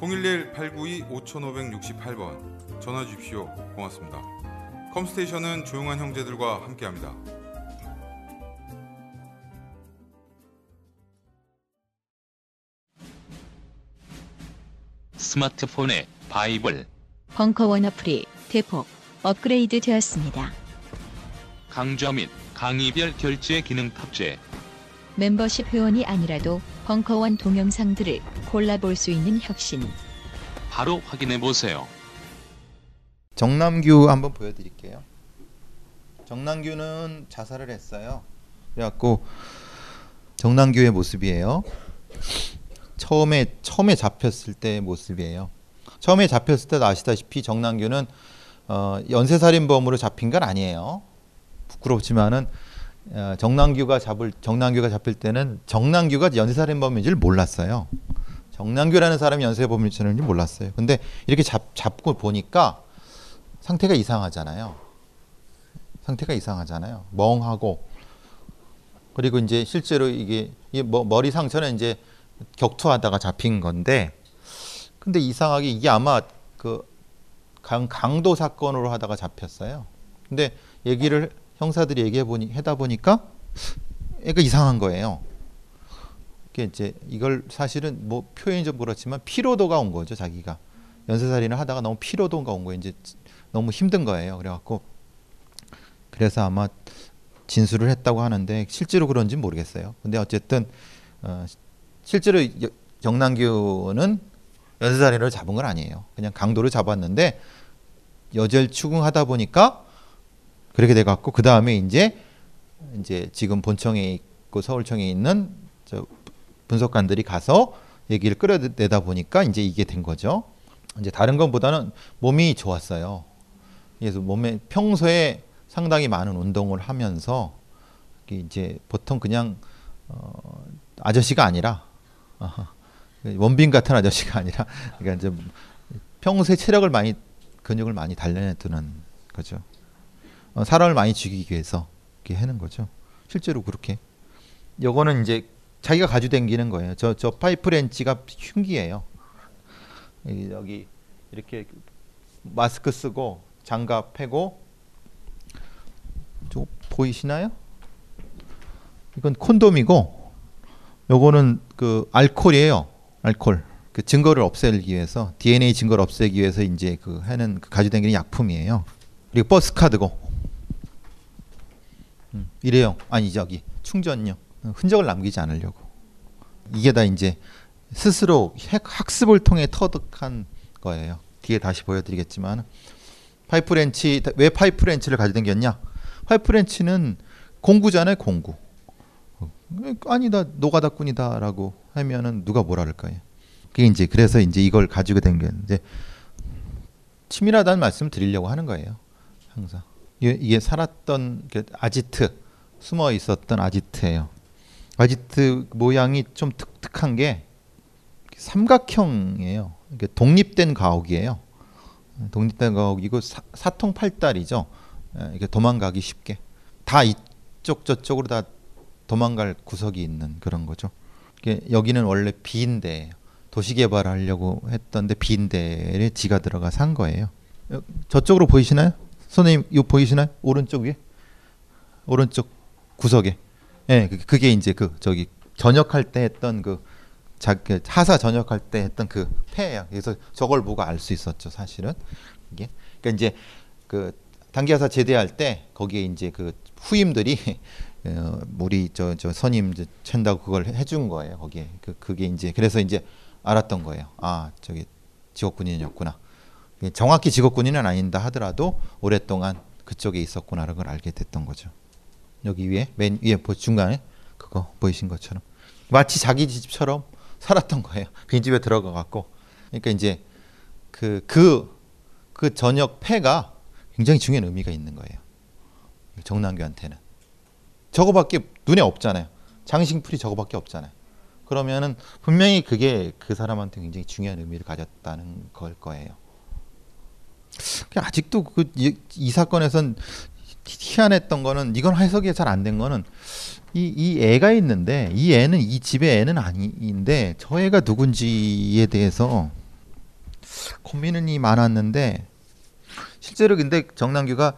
O: 011-892-5568번 전화 주십시오. 고맙습니다. 컴스테이션은 조용한 형제들과 함께합니다.
E: 스마트폰에 바이블,
B: 벙커원 어플이 대폭 업그레이드 되었습니다.
E: 강좌 및 강의별 결제 기능 탑재.
B: 멤버십 회원이 아니라도 벙커원 동영상들을 골라볼 수 있는 혁신.
E: 바로 확인해 보세요.
F: 정남규 한번 보여드릴게요. 정남규는 자살을 했어요. 그래갖고 정남규의 모습이에요. 처음에 처음에 잡혔을 때 모습이에요. 처음에 잡혔을 때도 아시다시피 정남규는 어, 연쇄살인범으로 잡힌 건 아니에요. 부끄럽지만은 어, 정남규가 잡을 정남규가 잡힐 때는 정남규가 연쇄살인범인 줄 몰랐어요. 정남규라는 사람이 연쇄범인지 몰랐어요. 근데 이렇게 잡, 잡고 보니까 상태가 이상하잖아요. 상태가 이상하잖아요. 멍하고 그리고 이제 실제로 이게, 이게 뭐 머리 상처는 이제 격투하다가 잡힌 건데 근데 이상하게 이게 아마 그 강, 강도 사건으로 하다가 잡혔어요. 근데 얘기를 형사들이 얘기해 보니 하다 보니까 애가 이상한 거예요. 이게 이제 이걸 사실은 뭐 표현이 좀 그렇지만 피로도가 온 거죠 자기가 연쇄살인을 하다가 너무 피로도가 온 거예요. 이제 너무 힘든 거예요. 그래갖고 그래서 아마 진술을 했다고 하는데 실제로 그런지 모르겠어요. 근데 어쨌든 어, 실제로 정남규는 연쇄살인을 잡은 건 아니에요. 그냥 강도를 잡았는데 여절 추궁하다 보니까 그렇게 돼 갖고 그 다음에 이제 이제 지금 본청에 있고 서울청에 있는 저 분석관들이 가서 얘기를 끌어내다 보니까 이제 이게 된 거죠. 이제 다른 것보다는 몸이 좋았어요. 그래서 몸에 평소에 상당히 많은 운동을 하면서 이제 보통 그냥 어, 아저씨가 아니라 어, 원빈 같은 아저씨가 아니라 그러니까 이제 평소에 체력을 많이 근육을 많이 단련해 두는 거죠. 어, 사람을 많이 죽이기 위해서 이렇게 하는 거죠. 실제로 그렇게. 요거는 이제 자기가 가지고 댕기는 거예요. 저 저 파이프 렌치가 흉기예요. 여기 이렇게 마스크 쓰고 장갑 패고 저 보이시나요? 이건 콘돔이고 요거는 그 알코올이에요. 알코올. 그 증거를 없애기 위해서 DNA 증거를 없애기 위해서 이제 그 하는 그 가지고 다니는 약품이에요. 그리고 버스 카드고. 음, 일회용 아니 저기 충전용 흔적을 남기지 않으려고. 이게 다 이제 스스로 학습을 통해 터득한 거예요. 뒤에 다시 보여드리겠지만 파이프 렌치 왜 파이프 렌치를 가지고 다녔냐? 파이프 렌치는 공구잖아요, 공구. 아니다 노가다꾼이다라고 하면은 누가 뭐라 할까요? 그게 이제 그래서 이제 이걸 가지고 댕겼는데 치밀하다는 말씀 드리려고 하는 거예요. 항상 이게 살았던 아지트 숨어 있었던 아지트예요. 아지트 모양이 좀 특특한 게 삼각형이에요. 독립된 가옥이에요. 독립된 가옥이고 사, 통팔달이죠. 이게 도망가기 쉽게 다 이쪽 저쪽으로 다 도망갈 구석이 있는 그런 거죠. 여기는 원래 빈대예요. 도시개발하려고 했던데 빈대에 지가 들어가 산 거예요. 저쪽으로 보이시나요? 선생님 이 보이시나요? 오른쪽 위에 오른쪽 구석에. 예, 네, 그게 이제 그 저기 전역할 때 했던 그 자, 그 하사 전역할 때 했던 그 폐예요. 그래서 저걸 보고 알 수 있었죠, 사실은. 이게. 그러니까 이제 그 단기하사 제대할 때 거기에 이제 그 후임들이 어, 우리 저 저 선임 찬다고 그걸 해준 거예요. 거기에 그 그게 이제 그래서 이제 알았던 거예요. 아 저기 직업군인이었구나. 정확히 직업군인은 아닌다 하더라도 오랫동안 그쪽에 있었구나라는 걸 알게 됐던 거죠. 여기 위에 맨 위에 중간에 그거 보이신 것처럼 마치 자기 집처럼 살았던 거예요. 그 집에 들어가 갖고 그러니까 이제 그 그그 저녁 패가 굉장히 중요한 의미가 있는 거예요. 정남규한테는 저거밖에 눈에 없잖아요. 장식풀이 저거밖에 없잖아요. 그러면은 분명히 그게 그 사람한테 굉장히 중요한 의미를 가졌다는 걸 거예요. 아직도 그 이 사건에선 희한했던 거는 이건 해석이 잘 안 된 거는 이, 이 애가 있는데 이 애는 이 집의 애는 아닌데 저 애가 누군지에 대해서 고민이 많았는데 실제로 근데 정남규가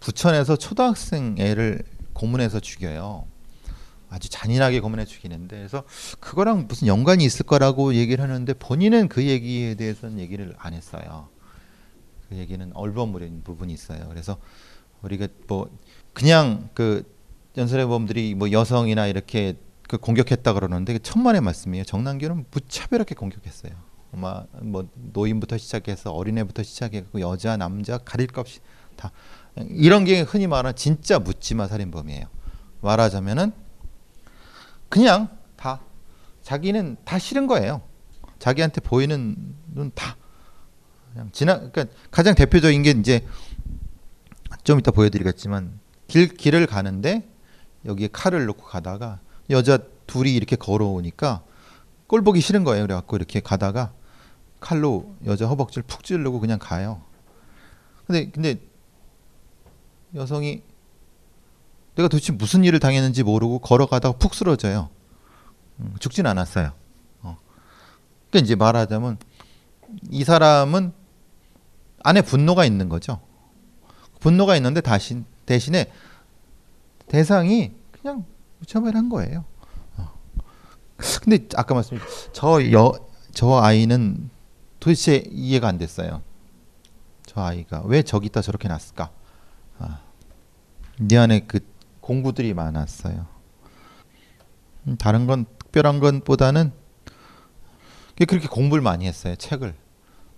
F: 부천에서 초등학생 애를 고문해서 죽여요. 아주 잔인하게 고문해 죽이는데 그래서 그거랑 무슨 연관이 있을 거라고 얘기를 하는데 본인은 그 얘기에 대해서는 얘기를 안 했어요. 그 얘기는 얼버무린 부분이 있어요. 그래서 우리가 뭐 그냥 그 연설해범들이 뭐 여성이나 이렇게 그 공격했다 그러는데 천만의 말씀이에요. 정남규는 무차별하게 공격했어요. 뭐, 뭐 노인부터 시작해서 어린애부터 시작해서 여자 남자 가릴 것 없이 다 이런 게 흔히 말하는 진짜 묻지마 살인범이에요. 말하자면은 그냥 다 자기는 다 싫은 거예요. 자기한테 보이는 눈 다 그냥 지나 그러니까 가장 대표적인 게 이제 좀 이따 보여드리겠지만 길 길을 가는데 여기에 칼을 놓고 가다가 여자 둘이 이렇게 걸어오니까 꼴 보기 싫은 거예요. 그래갖고 이렇게 가다가 칼로 여자 허벅지를 푹 찌르고 그냥 가요. 근데 근데 여성이 내가 도대체 무슨 일을 당했는지 모르고 걸어가다가 푹 쓰러져요. 음, 죽진 않았어요. 어. 그러니까 이제 말하자면 이 사람은 안에 분노가 있는 거죠. 분노가 있는데 다시 대신에 대상이 그냥 무차별한 거예요. 어. 근데 아까 말씀드린 저 여 저 아이는 도대체 이해가 안 됐어요. 저 아이가 왜 저기다 저렇게 놨을까? 아. 네 안에 그 공부들이 많았어요. 음, 다른 건 특별한 것보다는 그렇게 공부를 많이 했어요. 책을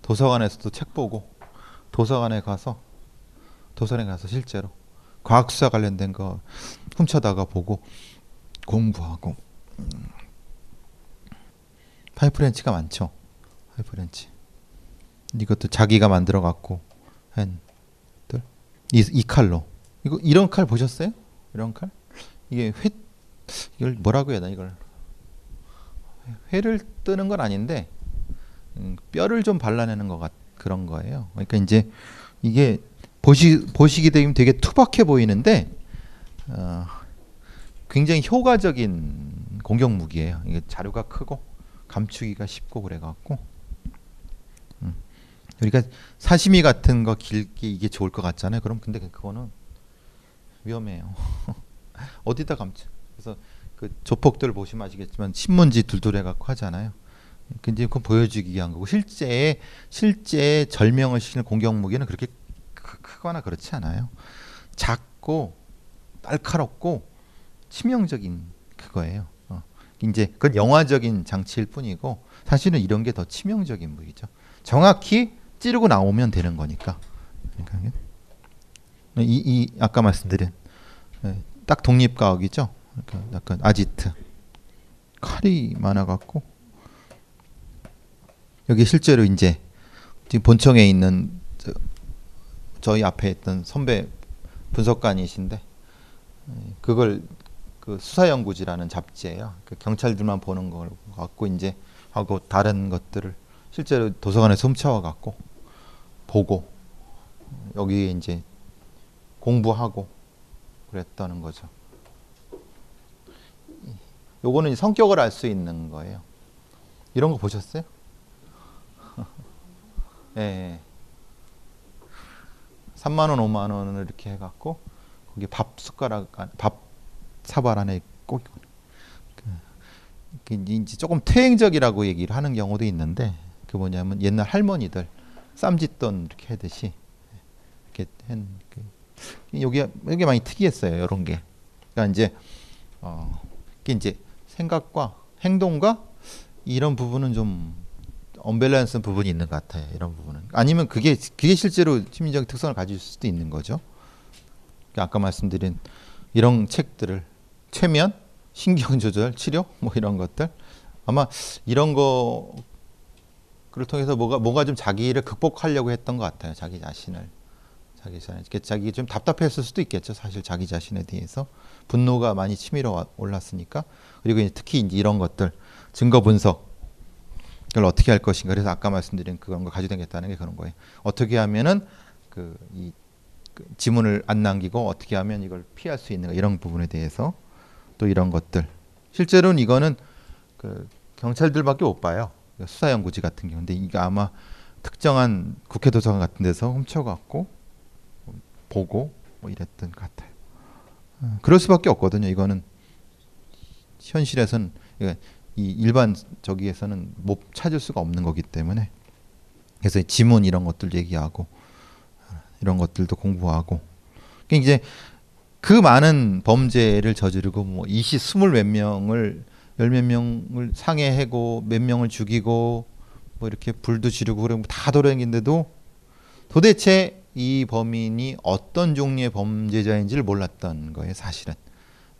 F: 도서관에서도 책 보고 도서관에 가서 도서관에 가서 실제로 과학 수사 관련된 거 훔쳐다가 보고 공부하고 음. 파이프렌치가 많죠. 파이프렌치 이것도 자기가 만들어 갖고 한이 이 칼로 이거 이런 칼 보셨어요? 이런 칼? 이게 회 이걸 뭐라고 해야 되나 이걸 회를 뜨는 건 아닌데 음, 뼈를 좀 발라내는 것 같 그런 거예요. 그러니까 이제 이게 보시 보시게 되면 되게 투박해 보이는데 어, 굉장히 효과적인 공격 무기예요. 이게 자료가 크고 감추기가 쉽고 그래갖고 음. 우리가 사시미 같은 거 길게 이게 좋을 것 같잖아요. 그럼 근데 그거는 위험해요. 어디다 감춰? 그래서 그 조폭들 보시면 아시겠지만 신문지 둘둘해 갖고 하잖아요. 근데 그건 보여주기 위한 거고 실제 실제 절명을 시키는 공격 무기는 그렇게 크 거나 그렇지 않아요. 작고 날카롭고 치명적인 그거예요. 어. 이제 그건 영화적인 장치일 뿐이고 사실은 이런 게 더 치명적인 무기죠. 정확히 찌르고 나오면 되는 거니까. 그러니까 이, 이 아까 말씀드린 네, 딱 독립과학이죠. 그러니까 약간 아지트 칼이 많아갖고 여기 실제로 이제 지금 본청에 있는 저, 희 앞에 있던 선배 분석관이신데 네, 그걸 그 수사연구지라는 잡지예요. 그 경찰들만 보는 걸 갖고 이제 하고 다른 것들을 실제로 도서관에서 훔쳐와 갖고 보고 여기에 이제 공부하고 그랬다는 거죠. 요거는 성격을 알 수 있는 거예요. 이런 거 보셨어요? 예. 네. 3만 원, 5만 원을 이렇게 해 갖고 거기 밥 숟가락 밥 사발 안에 꼭 그, 이제 조금 퇴행적이라고 얘기를 하는 경우도 있는데 그 뭐냐면 옛날 할머니들 쌈짓돈 이렇게 하듯이 이렇게 한 그, 여기 여기 많이 특이했어요. 이런 게. 그러니까 이제 어 이게 이제 생각과 행동과 이런 부분은 좀 언밸런스 부분이 있는 것 같아요. 이런 부분은 아니면 그게 그게 실제로 심리적 특성을 가질 수도 있는 거죠. 아까 말씀드린 이런 책들을 최면, 신경 조절, 치료 뭐 이런 것들 아마 이런 거를 통해서 뭐가 뭐가 좀 자기를 극복하려고 했던 것 같아요. 자기 자신을. 자기 자신, 자기 좀 답답했을 수도 있겠죠. 사실 자기 자신에 대해서 분노가 많이 치밀어 올랐으니까 그리고 특히 이런 것들 증거 분석 을 어떻게 할 것인가 그래서 아까 말씀드린 그런 거 가져다겠다는 게 그런 거예요. 어떻게 하면은 그이 그 지문을 안 남기고 어떻게 하면 이걸 피할 수 있는가 이런 부분에 대해서 또 이런 것들 실제로는 이거는 그 경찰들밖에 못 봐요. 수사연구지 같은 경우인데 이게 아마 특정한 국회 도서관 같은 데서 훔쳐갖고 보고 뭐 이랬던 것 같아요. 어, 그럴 수밖에 없거든요. 이거는 현실에서는 이 일반 저기에서는 못 찾을 수가 없는 거기 때문에 그래서 지문 이런 것들 얘기하고 어, 이런 것들도 공부하고 그러니까 이제 그 많은 범죄를 저지르고 뭐 이시 스물 몇 명을 열 몇 명을 상해하고 몇 명을 죽이고 뭐 이렇게 불도 지르고 그러면 다 돌아다니는데도 도대체 이 범인이 어떤 종류의 범죄자인지를 몰랐던 거예요, 사실은.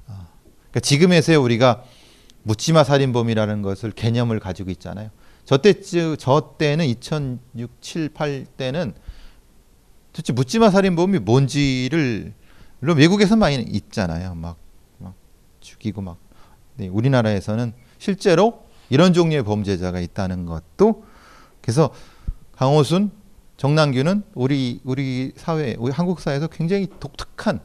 F: 어. 그러니까 지금에서야 우리가 묻지마 살인범이라는 것을 개념을 가지고 있잖아요. 저 때쯤 저 때는 2006, 7, 8 때는 도대체 묻지마 살인범이 뭔지를 물론 외국에서 많이 있잖아요. 막, 막 죽이고 막. 네, 우리나라에서는 실제로 이런 종류의 범죄자가 있다는 것도 그래서 강호순, 정남규는 우리 우리 사회, 우리 한국 사회에서 굉장히 독특한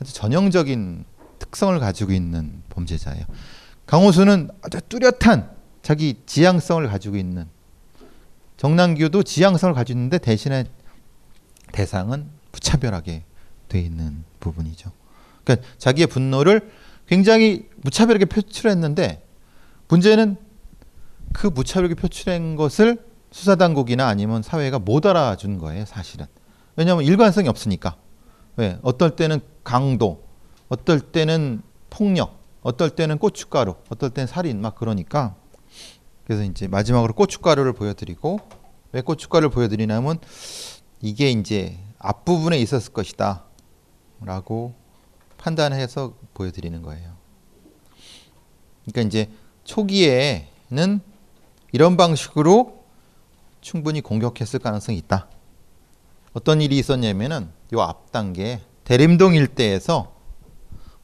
F: 아주 전형적인 특성을 가지고 있는 범죄자예요. 강호순은 아주 뚜렷한 자기 지향성을 가지고 있는 정남규도 지향성을 가지고 있는데 대신에 대상은 무차별하게 돼 있는 부분이죠. 그러니까 자기의 분노를 굉장히 무차별하게 표출했는데 문제는 그 무차별하게 표출한 것을 수사당국이나 아니면 사회가 못 알아준 거예요, 사실은. 왜냐하면 일관성이 없으니까. 왜? 어떨 때는 강도, 어떨 때는 폭력, 어떨 때는 고춧가루, 어떨 때는 살인, 막 그러니까. 그래서 이제 마지막으로 고춧가루를 보여드리고, 왜 고춧가루를 보여드리냐면, 이게 이제 앞부분에 있었을 것이다. 라고 판단해서 보여드리는 거예요. 그러니까 이제 초기에는 이런 방식으로 충분히 공격했을 가능성이 있다. 어떤 일이 있었냐면은 요 앞 단계 대림동 일대에서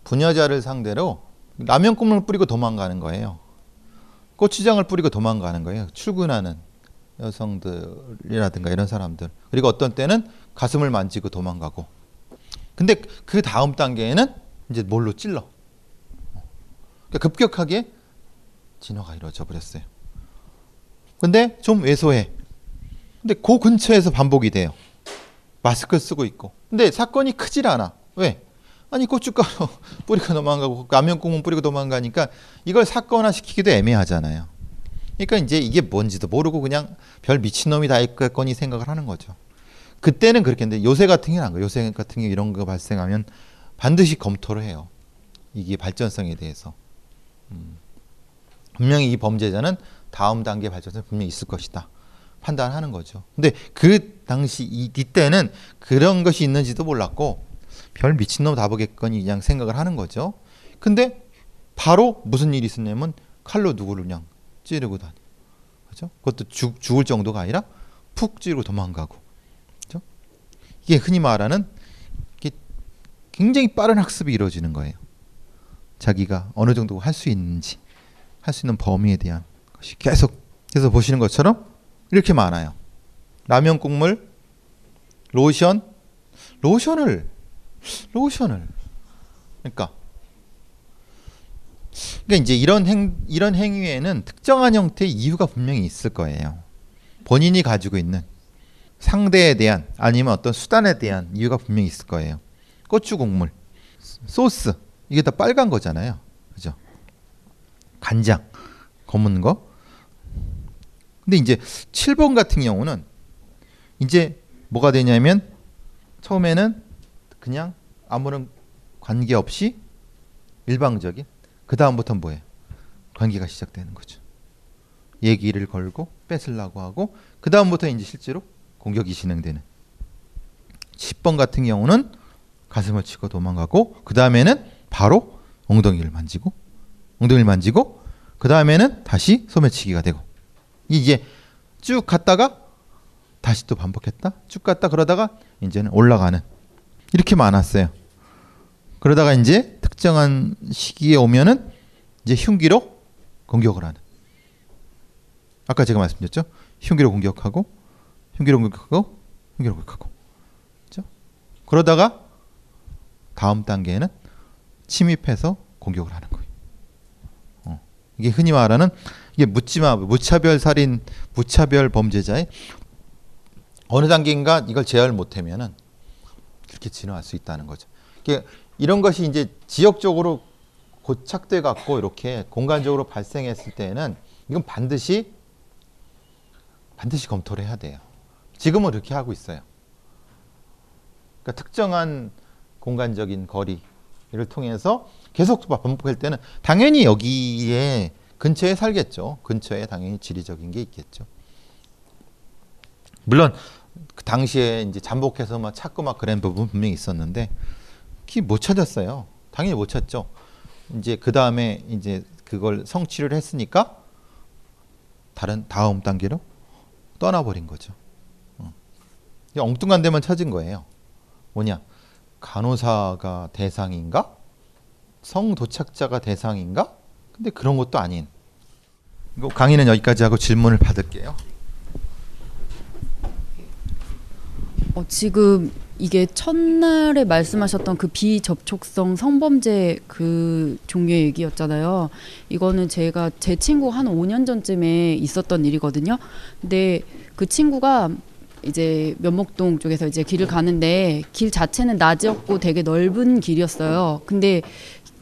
F: 부녀자를 상대로 라면 국물을 뿌리고 도망가는 거예요. 고추장을 뿌리고 도망가는 거예요. 출근하는 여성들이라든가 이런 사람들. 그리고 어떤 때는 가슴을 만지고 도망가고. 근데 그 다음 단계에는 이제 뭘로 찔러. 그러니까 급격하게 진화가 이루어져 버렸어요. 근데 좀 왜소해. 근데 그 근처에서 반복이 돼요. 마스크 쓰고 있고. 근데 사건이 크질 않아. 왜? 아니 고춧가루 뿌리고 도망가고 라면 국물 뿌리고 도망가니까 이걸 사건화 시키기도 애매하잖아요. 그러니까 이제 이게 뭔지도 모르고 그냥 별 미친놈이 다 있겠거니 생각을 하는 거죠. 그때는 그렇게 했는데 요새 같은 경우는 안 그래요. 요새 같은 경우 이런 거 발생하면 반드시 검토를 해요. 이게 발전성에 대해서. 음. 분명히 이 범죄자는 다음 단계 발전성 분명히 있을 것이다. 판단하는 거죠. 근데 그 당시 이, 이때는 그런 것이 있는지도 몰랐고 별 미친놈 다 보겠거니 그냥 생각을 하는 거죠. 근데 바로 무슨 일이 있었냐면 칼로 누구를 그냥 찌르고 다니. 그죠? 그것도 죽, 죽을 정도가 아니라 푹 찌르고 도망가고. 그죠? 이게 흔히 말하는 굉장히 빠른 학습이 이루어지는 거예요. 자기가 어느 정도 할 수 있는지 할 수 있는 범위에 대한 것이 계속 그래서 보시는 것처럼 이렇게 많아요. 라면 국물, 로션, 로션을 로션을 그러니까 그러니까 이제 이런 행 이런 행위에는 특정한 형태의 이유가 분명히 있을 거예요. 본인이 가지고 있는 상대에 대한 아니면 어떤 수단에 대한 이유가 분명히 있을 거예요. 고추 국물, 소스 이게 다 빨간 거잖아요. 그죠? 간장 검은 거. 근데 이제 7번 같은 경우는 이제 뭐가 되냐면 처음에는 그냥 아무런 관계 없이 일방적인 그 다음부터는 뭐예요? 관계가 시작되는 거죠. 얘기를 걸고 뺏으려고 하고 그 다음부터 이제 실제로 공격이 진행되는. 10번 같은 경우는 가슴을 치고 도망가고 그 다음에는 바로 엉덩이를 만지고 엉덩이를 만지고 그 다음에는 다시 소매치기가 되고 이게 쭉 갔다가 다시 또 반복했다 쭉 갔다 그러다가 이제는 올라가는 이렇게 많았어요. 그러다가 이제 특정한 시기에 오면은 이제 흉기로 공격을 하는. 아까 제가 말씀드렸죠. 흉기로 공격하고 흉기로 공격하고 흉기로 공격하고. 그렇죠? 그러다가 다음 단계에는 침입해서 공격을 하는 거예요. 어. 이게 흔히 말하는 이게 묻지마 무차별 살인 무차별 범죄자의 어느 단계인가 이걸 제어를 못하면은 그렇게 진화할 수 있다는 거죠. 이게 이런 것이 이제 지역적으로 고착돼 갖고 이렇게 공간적으로 발생했을 때는 이건 반드시 반드시 검토를 해야 돼요. 지금은 그렇게 하고 있어요. 그러니까 특정한 공간적인 거리를 통해서 계속 반복할 때는 당연히 여기에 근처에 살겠죠. 근처에 당연히 지리적인 게 있겠죠. 물론 그 당시에 이제 잠복해서 막 찾고 막 그런 부분 분명히 있었는데 못 찾았어요. 당연히 못 찾죠. 이제 그 다음에 이제 그걸 성취를 했으니까 다른 다음 단계로 떠나버린 거죠. 어. 엉뚱한 데만 찾은 거예요. 뭐냐? 간호사가 대상인가? 성도착자가 대상인가? 근데 그런 것도 아닌. 강의는 여기까지 하고 질문을 받을게요.
L: 어, 지금 이게 첫날에 말씀하셨던 그 비접촉성 성범죄 그 종류의 얘기였잖아요. 이거는 제가 제 친구 한 5년 전쯤에 있었던 일이거든요. 근데 그 친구가 이제 면목동 쪽에서 이제 길을 가는데 길 자체는 낮이었고 되게 넓은 길이었어요. 근데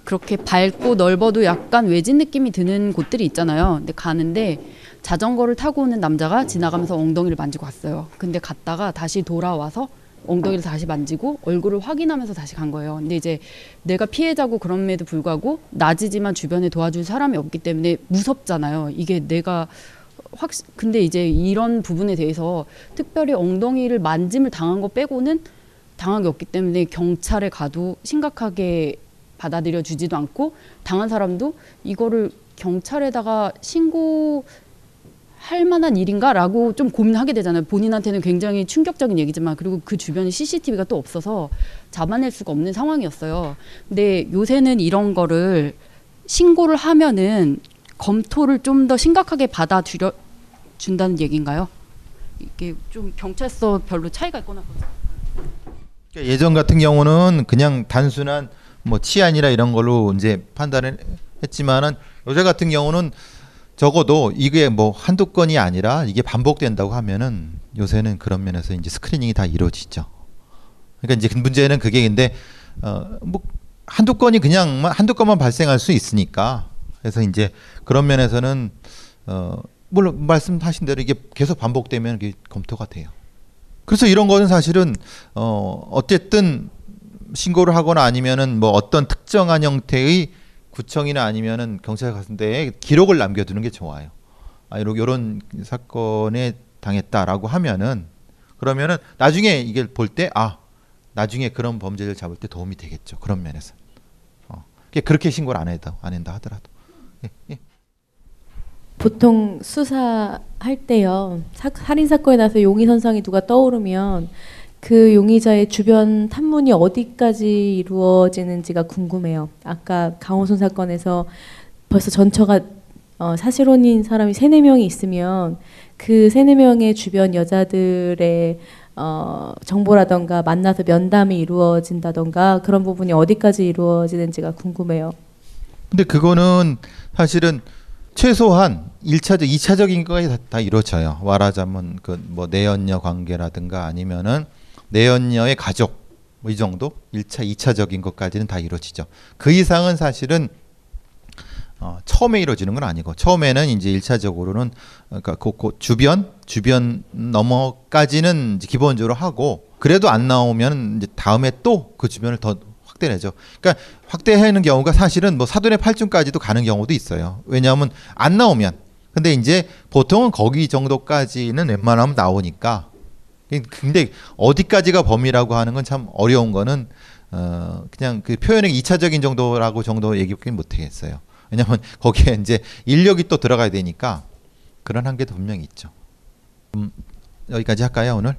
L: 그렇게 밝고 넓어도 약간 외진 느낌이 드는 곳들이 있잖아요. 근데 가는데 자전거를 타고 오는 남자가 지나가면서 엉덩이를 만지고 갔어요. 근데 갔다가 다시 돌아와서 엉덩이를 다시 만지고 얼굴을 확인하면서 다시 간 거예요. 근데 이제 내가 피해자고 그럼에도 불구하고 낮이지만 주변에 도와줄 사람이 없기 때문에 무섭잖아요. 이게 내가 확 근데 이제 이런 부분에 대해서 특별히 엉덩이를 만짐을 당한 거 빼고는 당한 게 없기 때문에 경찰에 가도 심각하게 받아들여 주지도 않고 당한 사람도 이거를 경찰에다가 신고 할 만한 일인가라고 좀 고민하게 되잖아요. 본인한테는 굉장히 충격적인 얘기지만 그리고 그 주변에 CCTV가 또 없어서 잡아낼 수가 없는 상황이었어요. 근데 요새는 이런 거를 신고를 하면은 검토를 좀 더 심각하게 받아들여 준다는 얘기인가요? 이게 좀 경찰서 별로 차이가 있거나
F: 그러니까 예전 같은 경우는 그냥 단순한 뭐 치안이라 이런 걸로 이제 판단을 했지만은 요새 같은 경우는 적어도 이게 뭐 한두 건이 아니라 이게 반복된다고 하면은 요새는 그런 면에서 이제 스크리닝이 다 이루어지죠. 그러니까 이제 문제는 그게 근데 어뭐 한두 건이 그냥 한두 건만 발생할 수 있으니까 그래서 이제 그런 면에서는 어 물론 말씀하신 대로 이게 계속 반복되면 이게 검토가 돼요. 그래서 이런 거는 사실은 어 어쨌든 신고를 하거나 아니면은 뭐 어떤 특정한 형태의 구청이나 아니면은 경찰 같은 데에 기록을 남겨두는 게 좋아요. 아, 이런 사건에 당했다라고 하면은 그러면은 나중에 이게 볼 때 아 나중에 그런 범죄를 잡을 때 도움이 되겠죠. 그런 면에서. 어. 그렇게 신고를 안 해도 안 한다 하더라도. 예, 예.
P: 보통 수사할 때요 사, 살인 사건에 나서 용의 선상이 누가 떠오르면 그 용의자의 주변 탐문이 어디까지 이루어지는지가 궁금해요. 아까 강호순 사건에서 벌써 전처가 어, 사실혼인 사람이 세네 명이 있으면 그 세네 명의 주변 여자들의 어, 정보라던가 만나서 면담이 이루어진다던가 그런 부분이 어디까지 이루어지는지가 궁금해요.
F: 근데 그거는 사실은 최소한 1차적, 2차적인 것까지 다, 다 이루어져요. 말하자면 그 뭐 내연녀 관계라든가 아니면은 내연녀의 가족 뭐 이 정도 1차, 2차적인 것까지는 다 이루어지죠. 그 이상은 사실은 어, 처음에 이루어지는 건 아니고 처음에는 이제 1차적으로는 그러니까 그, 그 주변 주변 넘어까지는 기본적으로 하고 그래도 안 나오면 이제 다음에 또 그 주변을 더 확대내죠. 그러니까 확대하는 경우가 사실은 뭐 사돈의 팔중까지도 가는 경우도 있어요. 왜냐하면 안 나오면 근데 이제 보통은 거기 정도까지는 웬만하면 나오니까 근데 어디까지가 범위라고 하는 건 참 어려운 거는 어 그냥 그 표현의 이차적인 정도라고 정도 얘기하기는 못하겠어요. 왜냐하면 거기에 이제 인력이 또 들어가야 되니까 그런 한계도 분명히 있죠. 음, 여기까지 할까요 오늘?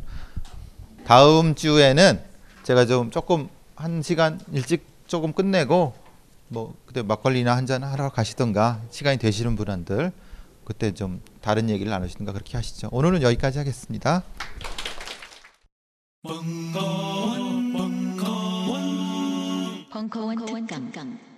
F: 다음 주에는 제가 좀 조금 한 시간 일찍 조금 끝내고 뭐 그때 막걸리나 한 잔 하러 가시던가 시간이 되시는 분들 그때 좀 다른 얘기를 나누시든가 그렇게 하시죠. 오늘은 여기까지 하겠습니다.
B: 벙커원, 벙커원, 벙커원 특강.